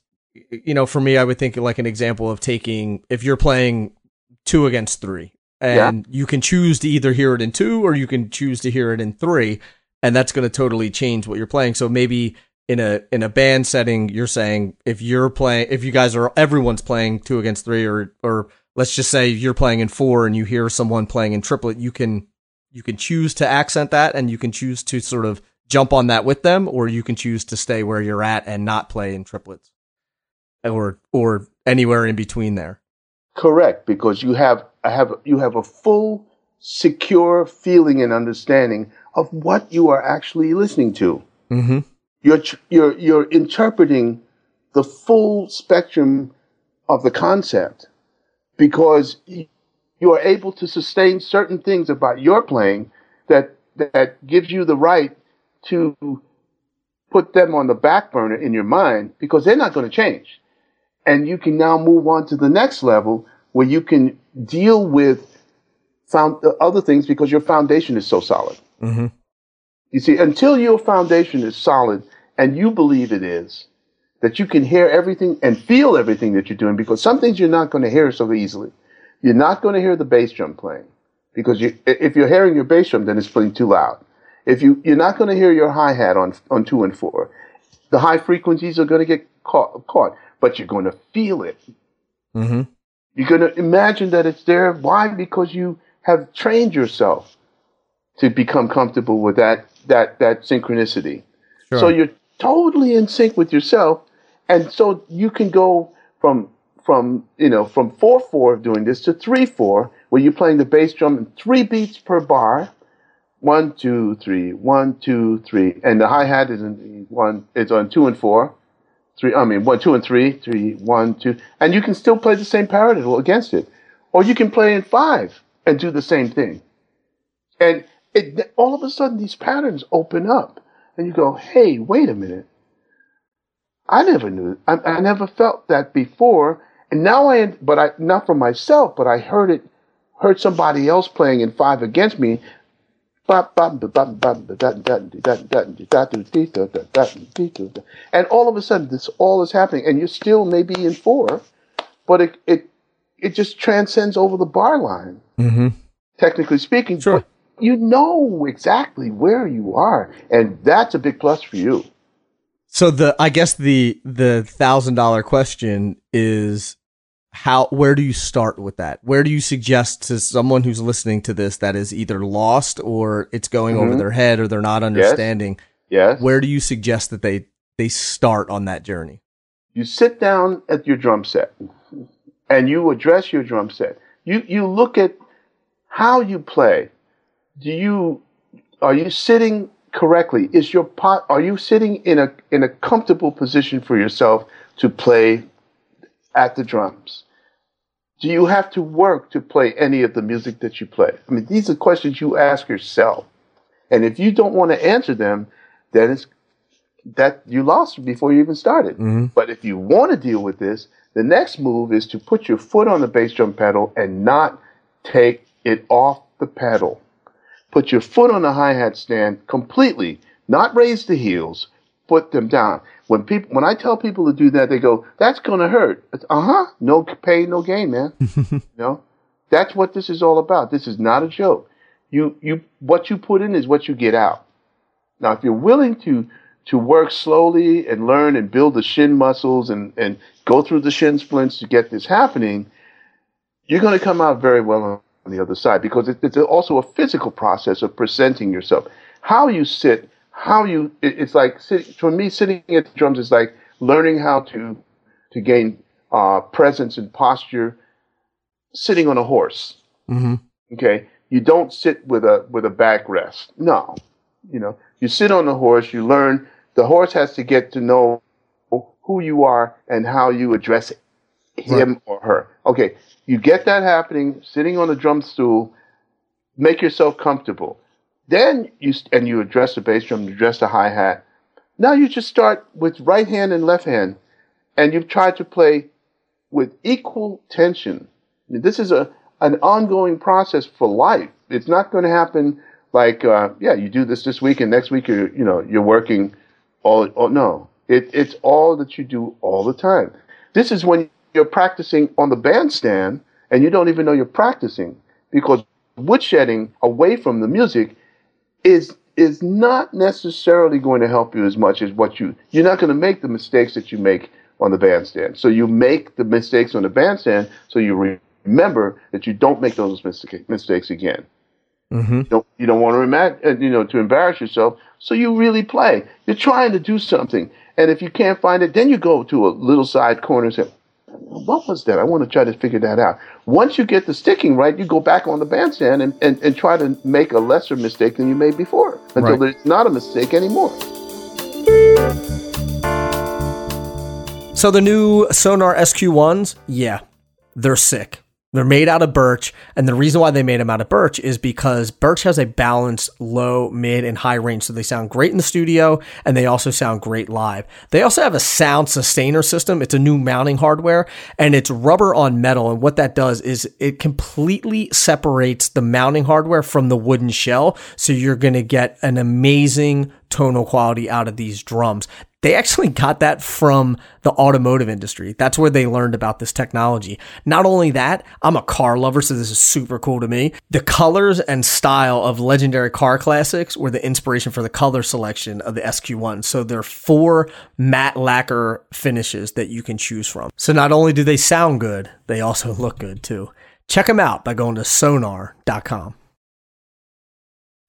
you know, for me I would think like an example of taking if you're playing 2 against 3 and yeah. you can choose to either hear it in 2 or you can choose to hear it in 3 and that's going to totally change what you're playing. So maybe in a in a band setting, you're saying if you're playing, if you guys are everyone's playing two against three, or or let's just say you're playing in four and you hear someone playing in triplet, you can you can choose to accent that, and you can choose to sort of jump on that with them, or you can choose to stay where you're at and not play in triplets, or or anywhere in between there. Correct, because you have I have you have a full secure feeling and understanding of what you are actually listening to. Mm-hmm. You're, you're, you're interpreting the full spectrum of the concept because you are able to sustain certain things about your playing that, that gives you the right to put them on the back burner in your mind because they're not going to change. And you can now move on to the next level where you can deal with found, other things because your foundation is so solid. Mm-hmm. You see, until your foundation is solid and you believe it is, that you can hear everything and feel everything that you're doing, because some things you're not going to hear so easily. You're not going to hear the bass drum playing because you, if you're hearing your bass drum, then it's playing too loud. If you, you're not going to hear your hi hat on on two and four, the high frequencies are going to get caught, caught, but you're going to feel it. Mm-hmm. You're going to imagine that it's there. Why? Because you have trained yourself to become comfortable with that that that synchronicity. Sure. So you're totally in sync with yourself, and so you can go from from you know from four four doing this to three four, where you're playing the bass drum in three beats per bar. One, two, three, one, two, three, and the hi hat is in one. It's on two and four, three. I mean one, two, and three, three, one, two, and you can still play the same paradiddle against it, or you can play in five and do the same thing. And it, all of a sudden, these patterns open up, and you go, "Hey, wait a minute! I never knew. I, I never felt that before, and now I. But I not for myself, but I heard it. Heard somebody else playing in five against me, and all of a sudden this all is happening and you're still maybe in four but it it it just transcends over the bar line mm-hmm. technically speaking sure you know exactly where you are, and that's a big plus for you. So the I guess the the thousand dollar question is how where do you start with that? Where do you suggest to someone who's listening to this that is either lost or it's going mm-hmm. over their head or they're not understanding? Yes. yes. Where do you suggest that they they start on that journey? You sit down at your drum set and you address your drum set. You you look at how you play. Do you are you sitting correctly? Is your pot are you sitting in a in a comfortable position for yourself to play at the drums? Do you have to work to play any of the music that you play? I mean, these are questions you ask yourself. And if you don't want to answer them, then it's that you lost before you even started. Mm-hmm. But if you want to deal with this, the next move is to put your foot on the bass drum pedal and not take it off the pedal. Put your foot on the hi hat stand completely, not raise the heels, put them down. When people, when I tell people to do that, they go, "That's gonna hurt." Uh huh. No pain, no gain, man. <laughs> you know, that's what this is all about. This is not a joke. You, you, what you put in is what you get out. Now, if you're willing to to work slowly and learn and build the shin muscles and and go through the shin splints to get this happening, you're going to come out very well on the other side because it, it's also a physical process of presenting yourself. How you sit how you it, it's like for me sitting at the drums is like learning how to to gain uh, presence and posture sitting on a horse. Mm-hmm. Okay, you don't sit with a with a backrest. No, you know you sit on the horse. You learn. The horse has to get to know who you are and how you address him right. or her. Okay, you get that happening sitting on a drum stool. Make yourself comfortable. Then you and you address the bass drum, you address the hi hat. Now you just start with right hand and left hand, and you've tried to play with equal tension. This is a an ongoing process for life. It's not going to happen like uh, yeah, you do this this week and next week you're you know you're working all. all no, it, it's all that you do all the time. This is when you're practicing on the bandstand and you don't even know you're practicing because woodshedding away from the music is is not necessarily going to help you as much as what you you're not going to make the mistakes that you make on the bandstand. So you make the mistakes on the bandstand so you remember that you don't make those mistakes again. Mm-hmm. You don't, you don't want to you know, to embarrass yourself. So you really play. You're trying to do something, and if you can't find it, then you go to a little side corner and say, what was that? I want to try to figure that out. Once you get the sticking right, you go back on the bandstand and, and, and try to make a lesser mistake than you made before until right. it's not a mistake anymore. So the new Sonor SQ1s, yeah, they're sick. They're made out of birch, and the reason why they made them out of birch is because birch has a balanced low, mid, and high range, so they sound great in the studio, and they also sound great live. They also have a sound sustainer system. It's a new mounting hardware, and it's rubber on metal, and what that does is it completely separates the mounting hardware from the wooden shell, so you're going to get an amazing tonal quality out of these drums. They actually got that from the automotive industry. That's where they learned about this technology. Not only that, I'm a car lover, so this is super cool to me. The colors and style of legendary car classics were the inspiration for the color selection of the SQ1. So there are four matte lacquer finishes that you can choose from. So not only do they sound good, they also look good too. Check them out by going to sonor.com.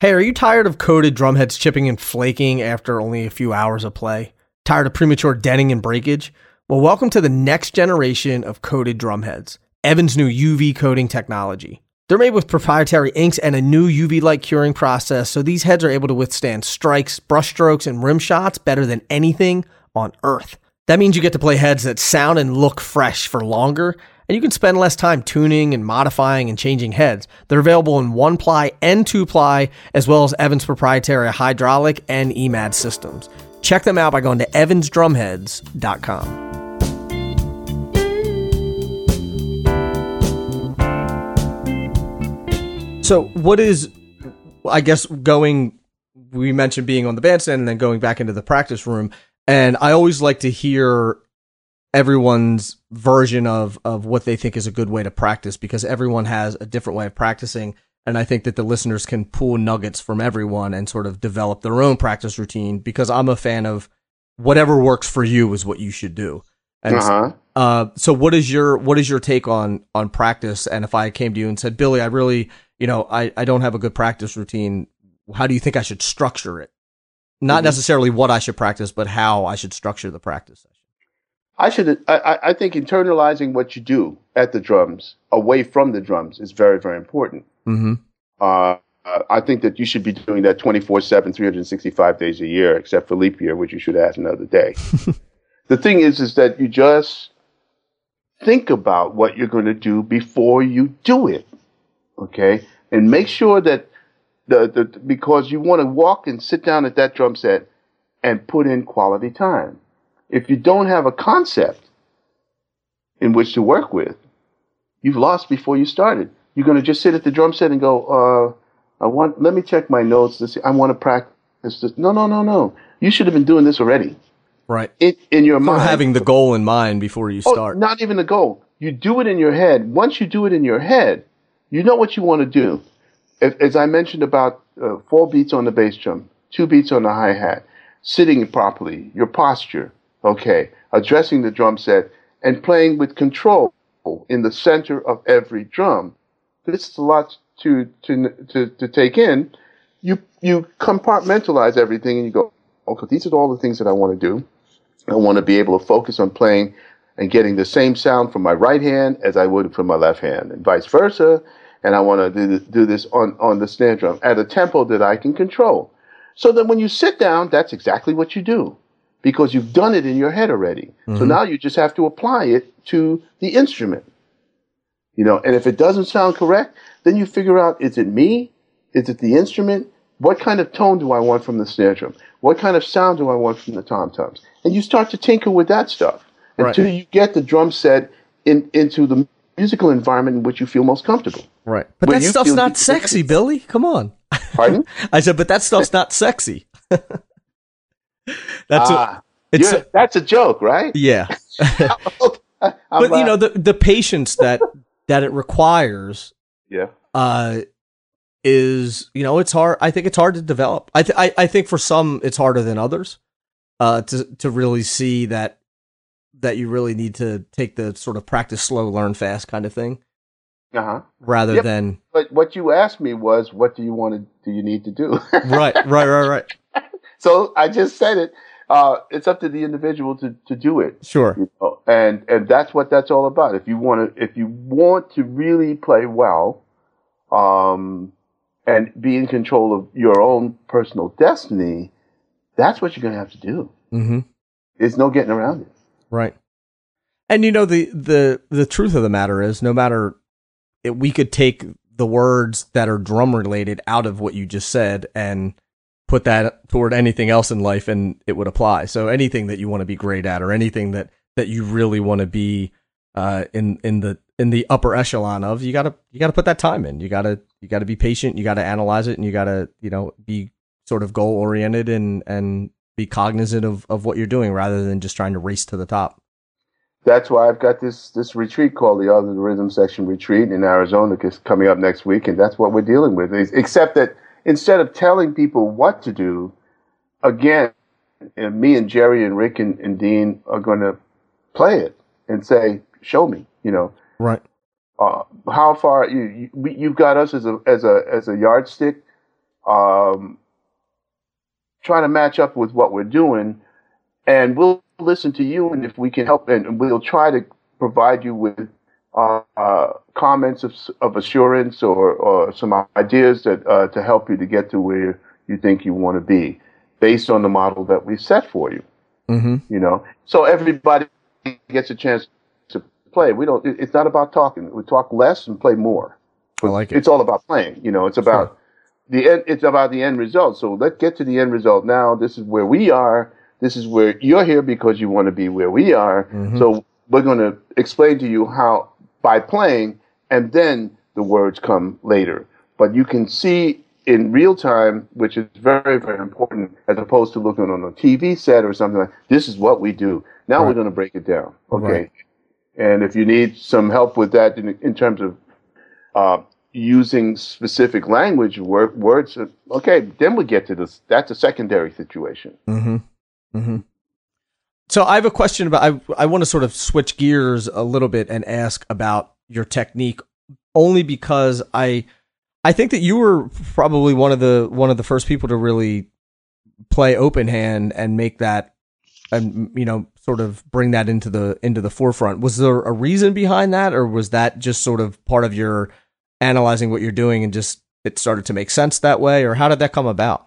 Hey, are you tired of coated drumheads chipping and flaking after only a few hours of play? Tired of premature denting and breakage? Well, welcome to the next generation of coated drumheads, Evans' new UV coating technology. They're made with proprietary inks and a new UV light curing process, so these heads are able to withstand strikes, brushstrokes, and rim shots better than anything on Earth. That means you get to play heads that sound and look fresh for longer, and you can spend less time tuning and modifying and changing heads. They're available in one ply and two ply, as well as Evans' proprietary hydraulic and EMAD systems. Check them out by going to evansdrumheads.com. So, what is, I guess, going, we mentioned being on the bandstand and then going back into the practice room. And I always like to hear everyone's version of, of what they think is a good way to practice because everyone has a different way of practicing. And I think that the listeners can pull nuggets from everyone and sort of develop their own practice routine because I'm a fan of whatever works for you is what you should do. And uh-huh. uh, so what is your what is your take on on practice? And if I came to you and said, Billy, I really, you know, I, I don't have a good practice routine. How do you think I should structure it? Not mm-hmm. necessarily what I should practice, but how I should structure the practice. I should. I, I think internalizing what you do at the drums, away from the drums, is very, very important. Mm-hmm. Uh, I think that you should be doing that 24 7, 365 days a year, except for leap year, which you should add another day. <laughs> the thing is, is that you just think about what you're going to do before you do it. Okay. And make sure that the, the, because you want to walk and sit down at that drum set and put in quality time if you don't have a concept in which to work with, you've lost before you started. You're going to just sit at the drum set and go, uh, I want, let me check my notes. To see, I want to practice this. No, no, no, no. You should have been doing this already. Right. In, in your mind. having the goal in mind before you oh, start. Not even the goal. You do it in your head. Once you do it in your head, you know what you want to do. As, as I mentioned about uh, four beats on the bass drum, two beats on the hi hat, sitting properly, your posture, okay, addressing the drum set and playing with control in the center of every drum. This is a lot to, to, to, to take in. You, you compartmentalize everything and you go, okay, these are all the things that I want to do. I want to be able to focus on playing and getting the same sound from my right hand as I would from my left hand, and vice versa. And I want to do this, do this on, on the snare drum at a tempo that I can control. So that when you sit down, that's exactly what you do because you've done it in your head already. Mm-hmm. So now you just have to apply it to the instrument. You know, and if it doesn't sound correct, then you figure out is it me? Is it the instrument? What kind of tone do I want from the snare drum? What kind of sound do I want from the tom toms? And you start to tinker with that stuff until right. you get the drum set in, into the musical environment in which you feel most comfortable. Right. But that stuff's not sexy, Billy. Come on. <laughs> Pardon? I said, but that stuff's <laughs> not sexy. <laughs> <laughs> That's ah, a, it's a, that's a joke, right? Yeah. <laughs> <laughs> but you know the the patience that that it requires. Yeah. Uh, is you know it's hard. I think it's hard to develop. I th- I I think for some it's harder than others. Uh, to to really see that that you really need to take the sort of practice slow, learn fast kind of thing. Uh-huh. Rather yep. than. But what you asked me was, what do you want to do? You need to do. right, right, right, right. So I just said it. Uh, it's up to the individual to, to do it. Sure. You know? And and that's what that's all about. If you want to if you want to really play well, um, and be in control of your own personal destiny, that's what you're going to have to do. Mm-hmm. There's no getting around it. Right. And you know the the the truth of the matter is, no matter it, we could take the words that are drum related out of what you just said and put that toward anything else in life and it would apply. So anything that you want to be great at or anything that that you really want to be uh, in in the in the upper echelon of, you gotta you gotta put that time in. You gotta you gotta be patient. You gotta analyze it, and you gotta you know be sort of goal oriented and and be cognizant of of what you're doing rather than just trying to race to the top. That's why I've got this this retreat called the Other Rhythm Section Retreat in Arizona, because coming up next week, and that's what we're dealing with. Except that instead of telling people what to do, again, and me and Jerry and Rick and, and Dean are going to play it and say, "Show me," you know. Right. Uh, how far you, you you've got us as a as a as a yardstick, um, trying to match up with what we're doing, and we'll listen to you, and if we can help, and we'll try to provide you with uh, comments of, of assurance or, or some ideas that uh, to help you to get to where you think you want to be, based on the model that we set for you. Mm-hmm. You know, so everybody gets a chance to play. We don't. It's not about talking. We talk less and play more. I like it. It's all about playing. You know, it's about sure. the end. It's about the end result. So let's get to the end result now. This is where we are. This is where you're here because you want to be where we are. Mm-hmm. So we're going to explain to you how by playing, and then the words come later. But you can see in real time, which is very, very important, as opposed to looking on a TV set or something like this is what we do. Now right. we're going to break it down. Okay. Right. And if you need some help with that in, in terms of uh, using specific language word, words, okay, then we get to this. That's a secondary situation. Mm-hmm. Mm-hmm. So I have a question about I I want to sort of switch gears a little bit and ask about your technique only because I I think that you were probably one of the one of the first people to really play open hand and make that and you know sort of bring that into the into the forefront. Was there a reason behind that or was that just sort of part of your analyzing what you're doing and just it started to make sense that way or how did that come about?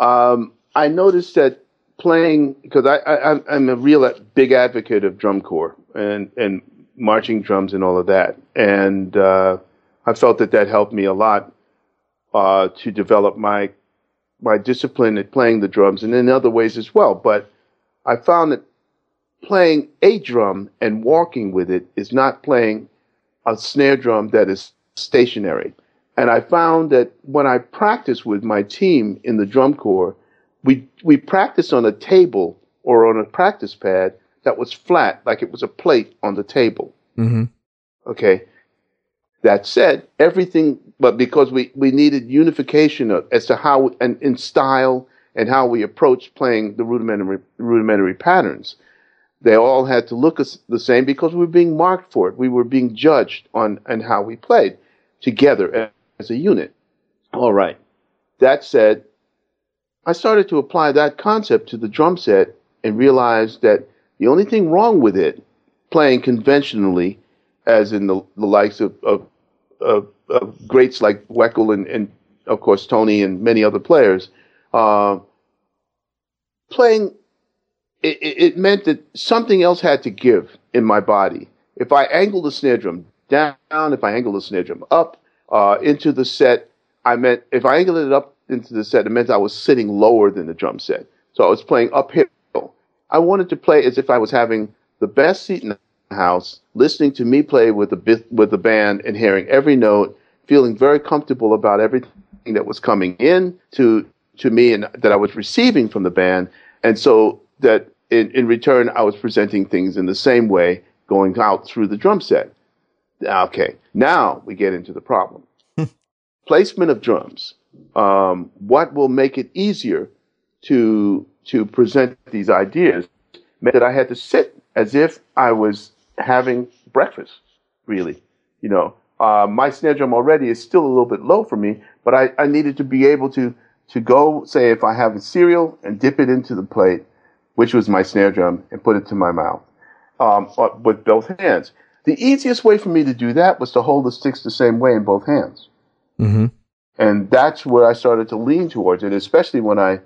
Um, I noticed that playing because I, I I'm a real big advocate of drum corps and and marching drums and all of that, and uh, I felt that that helped me a lot uh, to develop my my discipline at playing the drums and in other ways as well. But I found that playing a drum and walking with it is not playing a snare drum that is stationary. And I found that when I practice with my team in the drum corps, we we practiced on a table or on a practice pad that was flat, like it was a plate on the table. Mm-hmm. Okay. That said, everything, but because we, we needed unification of, as to how and in style and how we approach playing the rudimentary rudimentary patterns, they all had to look the same because we were being marked for it. We were being judged on and how we played together as a unit. All right. That said, I started to apply that concept to the drum set and realized that the only thing wrong with it, playing conventionally, as in the, the likes of, of, of, of greats like Weckl and, and, of course, Tony and many other players, uh, playing, it, it meant that something else had to give in my body. If I angled the snare drum down, if I angled the snare drum up uh, into the set, I meant if I angled it up into the set, it meant I was sitting lower than the drum set. So I was playing uphill. I wanted to play as if I was having the best seat in the house, listening to me play with the with the band and hearing every note, feeling very comfortable about everything that was coming in to to me and that I was receiving from the band, and so that in, in return I was presenting things in the same way going out through the drum set. Okay, now we get into the problem. <laughs> Placement of drums um, what will make it easier to to present these ideas that I had to sit as if I was having breakfast. Really, you know, uh, my snare drum already is still a little bit low for me, but I, I needed to be able to to go say if I have a cereal and dip it into the plate, which was my snare drum, and put it to my mouth um, uh, with both hands. The easiest way for me to do that was to hold the sticks the same way in both hands. Mm-hmm and that's where I started to lean towards it, especially when I,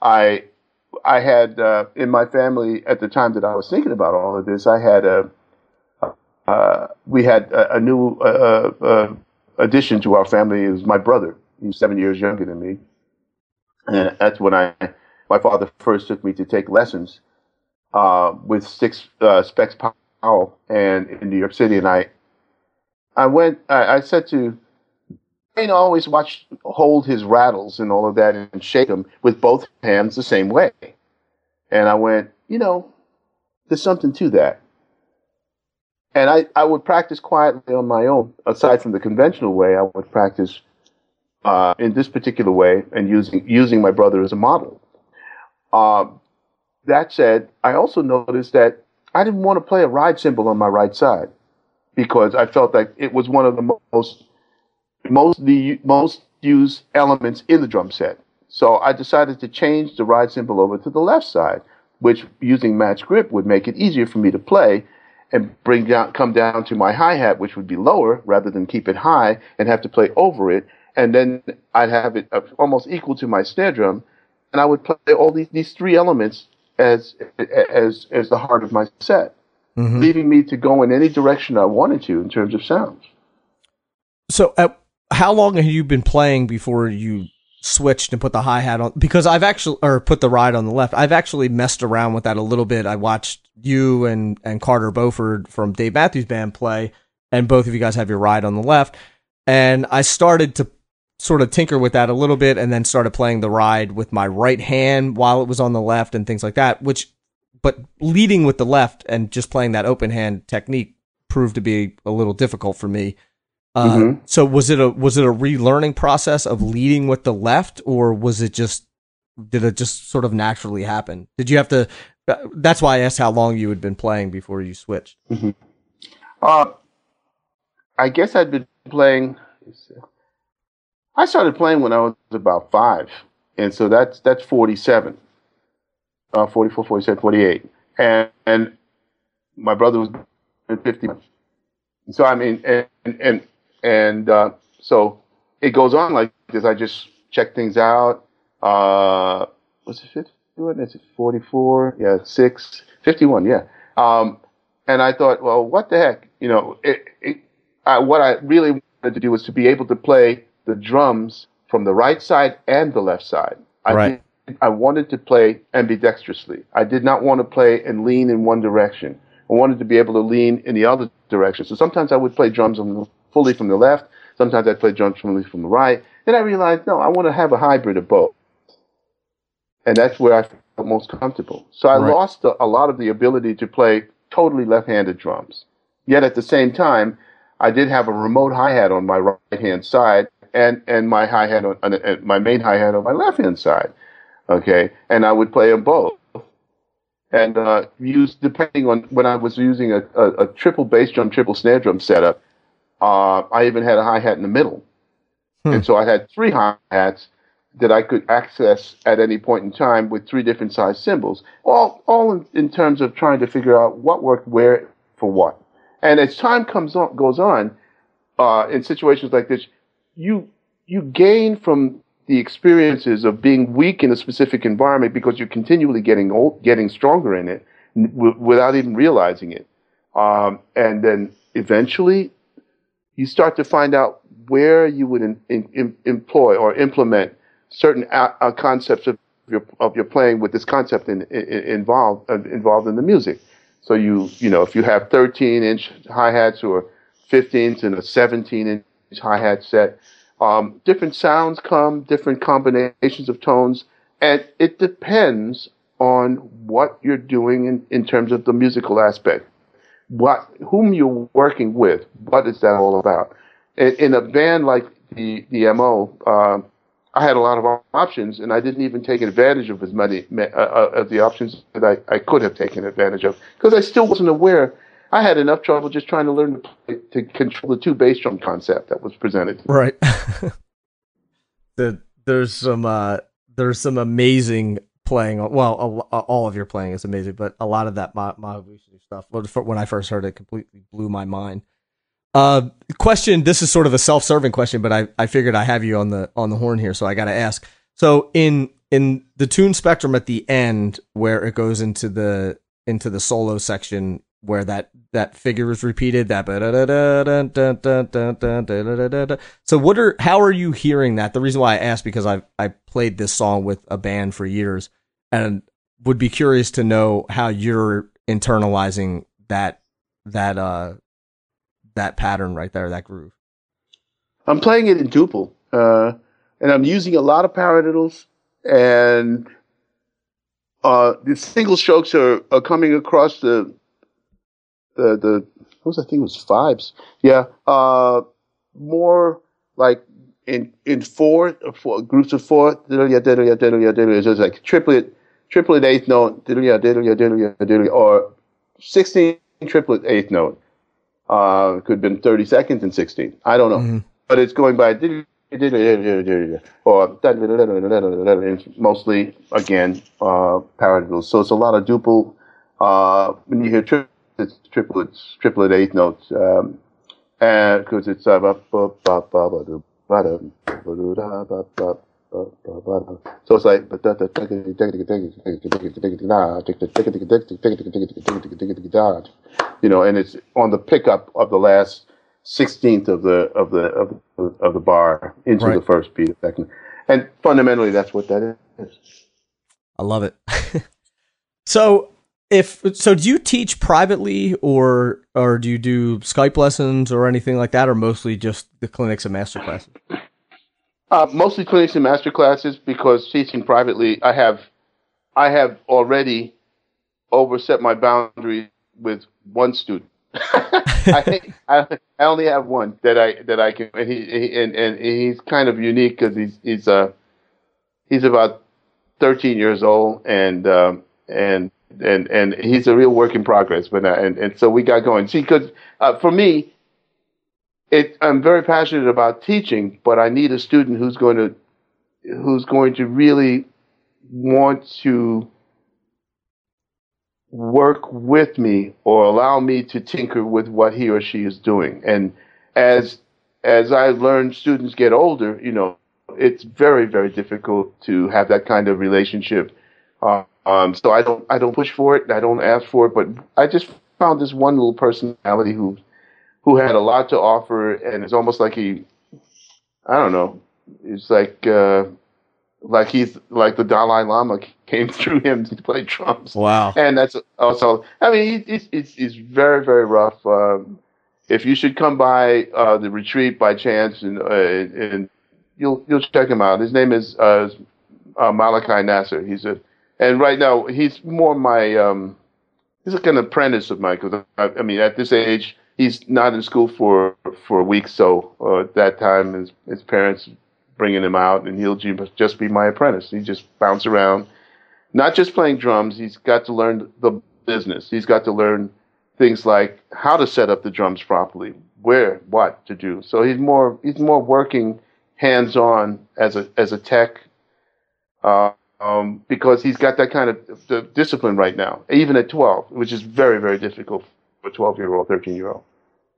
I, I had uh, in my family at the time that I was thinking about all of this. I had a, uh, we had a, a new uh, uh addition to our family. It was my brother. He's seven years younger than me, and that's when I, my father first took me to take lessons uh, with Six uh, Specs Powell and in New York City, and I, I went. I, I said to Wayne always watch hold his rattles and all of that and shake them with both hands the same way. And I went, you know, there's something to that. And I, I would practice quietly on my own. Aside from the conventional way, I would practice uh, in this particular way and using using my brother as a model. Uh, that said, I also noticed that I didn't want to play a ride cymbal on my right side because I felt like it was one of the most most the most used elements in the drum set. So I decided to change the ride cymbal over to the left side, which using match grip would make it easier for me to play and bring down come down to my hi hat, which would be lower rather than keep it high and have to play over it. And then I'd have it almost equal to my snare drum, and I would play all these these three elements as as as the heart of my set, mm-hmm. leaving me to go in any direction I wanted to in terms of sounds. So at how long have you been playing before you switched and put the hi hat on? Because I've actually, or put the ride on the left. I've actually messed around with that a little bit. I watched you and and Carter Beauford from Dave Matthews Band play, and both of you guys have your ride on the left. And I started to sort of tinker with that a little bit, and then started playing the ride with my right hand while it was on the left and things like that. Which, but leading with the left and just playing that open hand technique proved to be a little difficult for me. Uh, mm-hmm. So was it a was it a relearning process of leading with the left, or was it just did it just sort of naturally happen? Did you have to? That's why I asked how long you had been playing before you switched. Mm-hmm. Uh, I guess I'd been playing. I started playing when I was about five, and so that's that's forty-seven, uh, 44, 47, 48. and and my brother was fifty. So I mean, and and and uh, so it goes on like this. I just check things out. Uh, what's it 51? Is it 44? Yeah, six, 51, yeah. Um, and I thought, well, what the heck? You know, it, it, I, what I really wanted to do was to be able to play the drums from the right side and the left side. I right. Did, I wanted to play ambidextrously. I did not want to play and lean in one direction. I wanted to be able to lean in the other direction. So sometimes I would play drums fully from the left. Sometimes I'd play drums fully from the right. Then I realized, no, I want to have a hybrid of both. And that's where I felt most comfortable. So I right. lost a, a lot of the ability to play totally left-handed drums. Yet at the same time, I did have a remote hi-hat on my right-hand side and, and my hi-hat on, uh, my main hi-hat on my left-hand side. Okay. And I would play them both and uh, used depending on when I was using a, a, a, triple bass drum, triple snare drum setup. Uh, I even had a hi hat in the middle, hmm. and so I had three hi hats that I could access at any point in time with three different size cymbals, all all in, in terms of trying to figure out what worked where for what. And as time comes on, goes on, uh, in situations like this, you you gain from the experiences of being weak in a specific environment because you're continually getting old, getting stronger in it w- without even realizing it. Um, and then eventually you start to find out where you would in, in, employ or implement certain a- uh, concepts of your, of your playing with this concept in, in, involved, uh, involved in the music. So you, you know, if you have 13 inch hi-hats or 15s and a 17 inch hi-hat set, um, different sounds come, different combinations of tones, and it depends on what you're doing in, in terms of the musical aspect. What, whom you're working with, what is that all about? In, in a band like the the Mo, uh, I had a lot of options, and I didn't even take advantage of as many uh, uh, of the options that I, I could have taken advantage of because I still wasn't aware I had enough trouble just trying to learn to, play, to control the two bass drum concept that was presented. Right. <laughs> the, there's some uh, there's some amazing playing. Well, all of your playing is amazing, but a lot of that Mahavishnu stuff when I first heard it completely blew my mind. Uh, question. This is sort of a self-serving question, but I, I figured I have you on the on the horn here, so I got to ask. So in in the tune spectrum at the end, where it goes into the into the solo section, where that that figure is repeated that so what are how are you hearing that? The reason why i asked because i i played this song with a band for years and would be curious to know how you're internalizing that that uh that pattern right there that groove. I'm playing it in duple uh and i'm using a lot of paradiddles and uh the single strokes are, are coming across the the the what was I think it was fives. Yeah, uh, more like in in four, four groups of four. diddle ya diddle ya diddle So it's like triplet, triplet eighth note, diddle ya diddle ya diddle ya diddle or sixteen triplet eighth note. Uh, could have been thirty seconds and sixteen. I don't know, mm-hmm. but it's going by or mostly again uh, paradiddles. So it's a lot of duple. Uh, when you hear triple it's triplets, triplet eighth notes, um, and because it's uh, so it's like you know, and it's on the pickup of the last sixteenth of the of the of, of the bar into right. the first beat second, and fundamentally that's what that is. I love it. so if so do you teach privately or or do you do skype lessons or anything like that or mostly just the clinics and master classes? Uh, mostly clinics and master classes because teaching privately i have i have already overset my boundary with one student. <laughs> I, I, I only have one that I that I can and he, and, and he's kind of unique because he's he's uh he's about 13 years old, and um, and and and he's a real work in progress. But uh, and and so we got going. See, because uh, for me, it I'm very passionate about teaching, but I need a student who's going to who's going to really want to work with me or allow me to tinker with what he or she is doing. And as as I learn students get older, you know, it's very very difficult to have that kind of relationship. Uh, um, so I don't I don't push for it. I don't ask for it, but I just found this one little personality who who had a lot to offer, and it's almost like he, I don't know, it's like uh, like he's like the Dalai Lama <laughs> came through him to play drums. Wow! And that's also, I mean, he's he's, he's very very rough. Um, if you should come by uh, the retreat by chance, and uh, and you'll you'll check him out. His name is uh, uh, Malachi Nasser. He's a and right now he's more my um, he's like an apprentice of mine because I, I, mean at this age he's not in school for for a week so uh, at that time his his parents bringing him out and he'll just be my apprentice. He just bounce around, not just playing drums. He's got to learn the business. He's got to learn things like how to set up the drums properly, where, what to do. So he's more he's more working hands on as a as a tech. Uh, um, because he's got that kind of discipline right now, even at 12, which is very, very difficult for a 12 year old, 13 year old,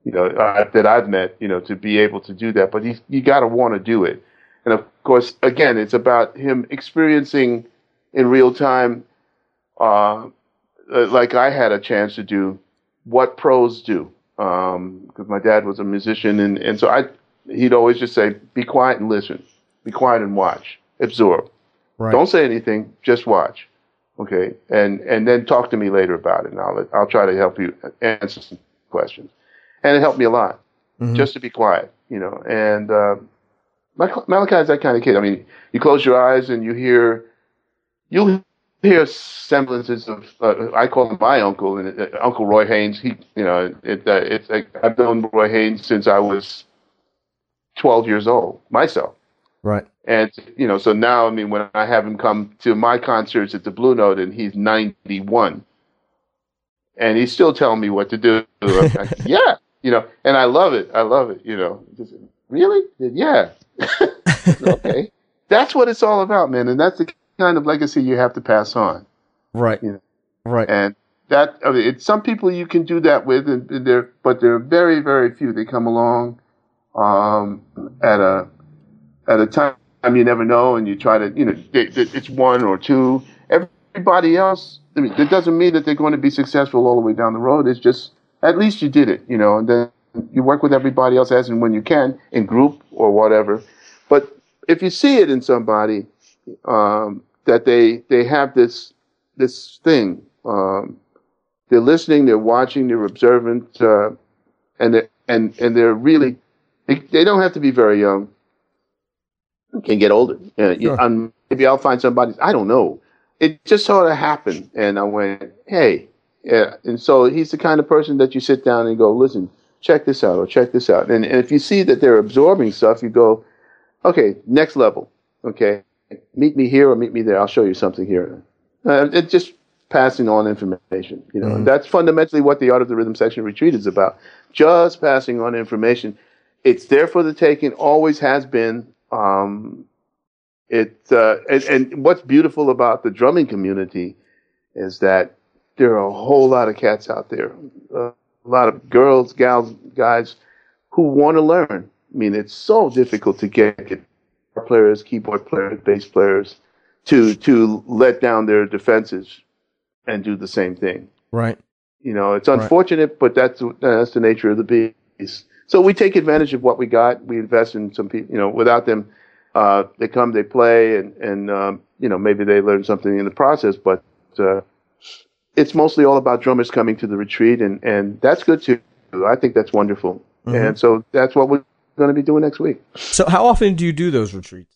you know, uh, that I've met, you know, to be able to do that. But he's, you got to want to do it. And of course, again, it's about him experiencing in real time, uh, like I had a chance to do, what pros do. Because um, my dad was a musician, and, and so I, he'd always just say, "Be quiet and listen. Be quiet and watch. Absorb." Right. Don't say anything. Just watch. Okay, and and then talk to me later about it, and I'll I'll try to help you answer some questions. And it helped me a lot, mm-hmm. just to be quiet, you know. And uh, Malachi is that kind of kid. I mean, you close your eyes and you hear, you'll hear semblances of. Uh, I call him my uncle, and uh, Uncle Roy Haynes. He, you know, it, uh, it's like I've known Roy Haynes since I was twelve years old myself. Right. And you know, so now I mean, when I have him come to my concerts at the Blue Note, and he's 91, and he's still telling me what to do. Like, <laughs> yeah, you know, and I love it. I love it. You know, just, really? Yeah. <laughs> okay, that's what it's all about, man, and that's the kind of legacy you have to pass on. Right. You know? Right. And that I mean, it's some people you can do that with, and, and there, but there are very, very few. They come along um, at a at a time Mean, you never know, and you try to, you know, it, it, it's one or two. Everybody else, I mean, it doesn't mean that they're going to be successful all the way down the road. It's just at least you did it, you know, and then you work with everybody else as and when you can in group or whatever. But if you see it in somebody um, that they they have this this thing, um, they're listening, they're watching, they're observant, uh, and they and and they're really they, they don't have to be very young can get older. Uh, sure. um, maybe I'll find somebody. I don't know. It just sort of happened, and I went, "Hey." Yeah, and so he's the kind of person that you sit down and go, "Listen, check this out, or check this out." And, and if you see that they're absorbing stuff, you go, "Okay, next level. Okay, meet me here or meet me there. I'll show you something here." Uh, it's just passing on information. You know, mm-hmm. that's fundamentally what the Art of the Rhythm Section Retreat is about. Just passing on information. It's there for the taking. Always has been. Um, it uh, and, and what's beautiful about the drumming community is that there are a whole lot of cats out there, uh, a lot of girls, gals, guys who want to learn. I mean, it's so difficult to get guitar players, keyboard players, bass players to to let down their defenses and do the same thing. Right. You know, it's unfortunate, right. but that's that's the nature of the beast. So we take advantage of what we got. We invest in some people. You know, without them, uh, they come, they play, and and um, you know maybe they learn something in the process. But uh, it's mostly all about drummers coming to the retreat, and and that's good too. I think that's wonderful. Mm-hmm. And so that's what we're going to be doing next week. So how often do you do those retreats?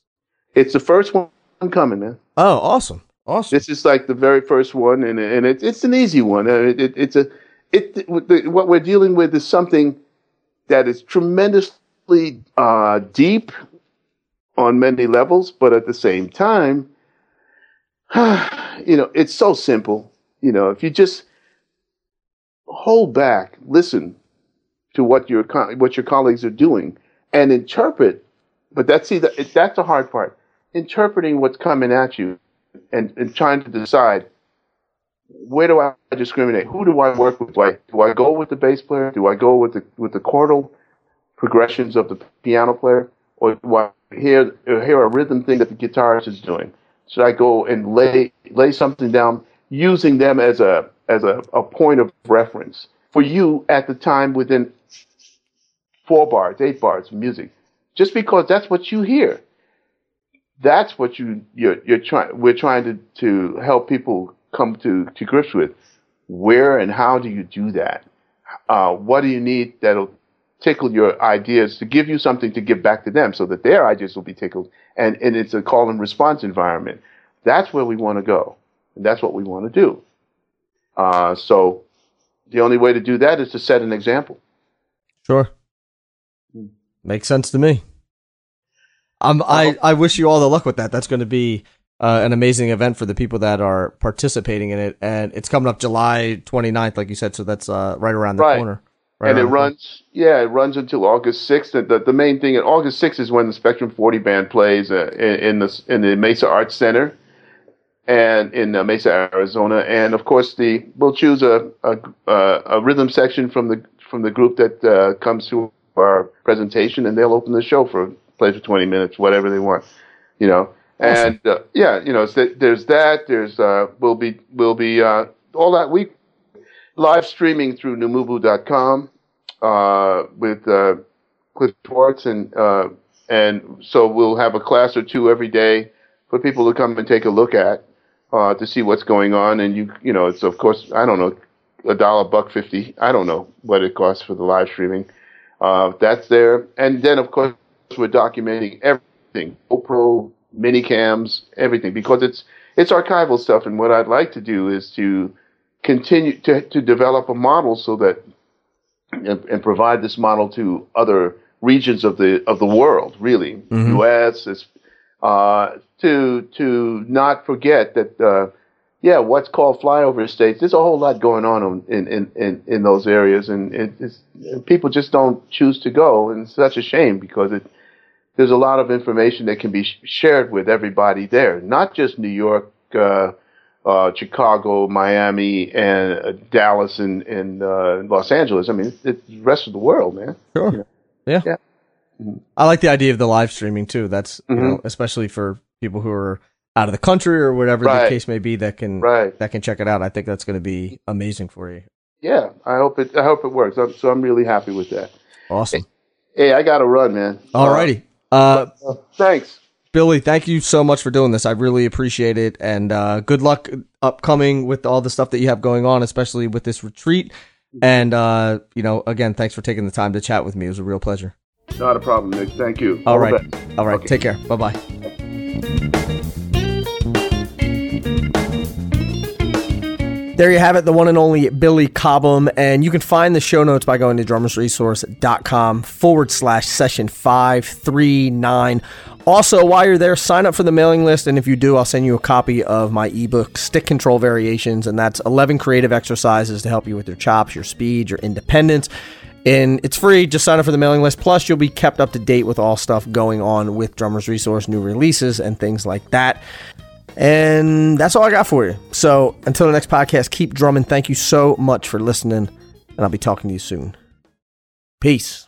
It's the first one coming, man. Oh, awesome. Awesome. This is like the very first one, and and it, it's an easy one. Uh, it, it, it's a it what we're dealing with is something that is tremendously uh, deep on many levels, but at the same time, <sighs> you know, it's so simple. You know, if you just hold back, listen to what your what your colleagues are doing, and interpret. But that's see that's the hard part. Interpreting what's coming at you, and, and trying to decide where do I discriminate? Who do I work with? Do I, do I go with the bass player? Do I go with the with the chordal progressions of the piano player, or do I hear hear a rhythm thing that the guitarist is doing? Should I go and lay lay something down using them as a as a, a point of reference for you at the time within four bars, eight bars of music, just because that's what you hear. That's what you you're, you're trying. We're trying to to help people come to to grips with. Where and how do you do that? Uh, what do you need that'll tickle your ideas to give you something to give back to them so that their ideas will be tickled and, and it's a call and response environment. That's where we want to go. And that's what we want to do. Uh, so the only way to do that is to set an example. Sure. Hmm. Makes sense to me. Um, I, I wish you all the luck with that. That's going to be uh, an amazing event for the people that are participating in it. And it's coming up July 29th, like you said. So that's uh, right around the right. corner. Right and it runs, yeah, it runs until August 6th. The, the main thing, at August 6th is when the Spectrum 40 band plays uh, in, in, the, in the Mesa Arts Center and in uh, Mesa, Arizona. And of course, the we'll choose a, a, a rhythm section from the from the group that uh, comes to our presentation, and they'll open the show for play for 20 minutes, whatever they want, you know. Awesome. And uh, yeah, you know, there's that. There's uh, we'll be we'll be uh, all that week live streaming through Numubu.com uh, with uh, Cliff Schwartz, and uh, and so we'll have a class or two every day for people to come and take a look at uh, to see what's going on. And you you know it's of course I don't know a dollar buck fifty I don't know what it costs for the live streaming. Uh, that's there, and then of course we're documenting everything GoPro, mini cams, everything because it's it's archival stuff. And what I'd like to do is to continue to, to develop a model so that and, and provide this model to other regions of the of the world, really, mm-hmm. U.S. Is, uh, to to not forget that, uh, yeah, what's called flyover states. There's a whole lot going on in in in, in those areas, and, it, and people just don't choose to go, and it's such a shame because it there's a lot of information that can be sh- shared with everybody there, not just New York. Uh, uh, Chicago, Miami, and uh, Dallas, and, and uh, Los Angeles. I mean, it's, it's, the rest of the world, man. Sure. You know? Yeah. Yeah. Mm-hmm. I like the idea of the live streaming too. That's mm-hmm. know, especially for people who are out of the country or whatever right. the case may be that can right. that can check it out. I think that's going to be amazing for you. Yeah, I hope it. I hope it works. I'm, so I'm really happy with that. Awesome. Hey, hey I got to run, man. Alrighty. Uh, uh, thanks. Billy, thank you so much for doing this. I really appreciate it. And uh, good luck upcoming with all the stuff that you have going on, especially with this retreat. And, uh, you know, again, thanks for taking the time to chat with me. It was a real pleasure. Not a problem, Nick. Thank you. All, all right. All right. Okay. Take care. Bye bye. There you have it, the one and only Billy Cobham. And you can find the show notes by going to drummersresource.com forward slash session 539. Also, while you're there, sign up for the mailing list. And if you do, I'll send you a copy of my ebook, Stick Control Variations. And that's 11 creative exercises to help you with your chops, your speed, your independence. And it's free. Just sign up for the mailing list. Plus, you'll be kept up to date with all stuff going on with Drummers Resource, new releases, and things like that. And that's all I got for you. So until the next podcast, keep drumming. Thank you so much for listening, and I'll be talking to you soon. Peace.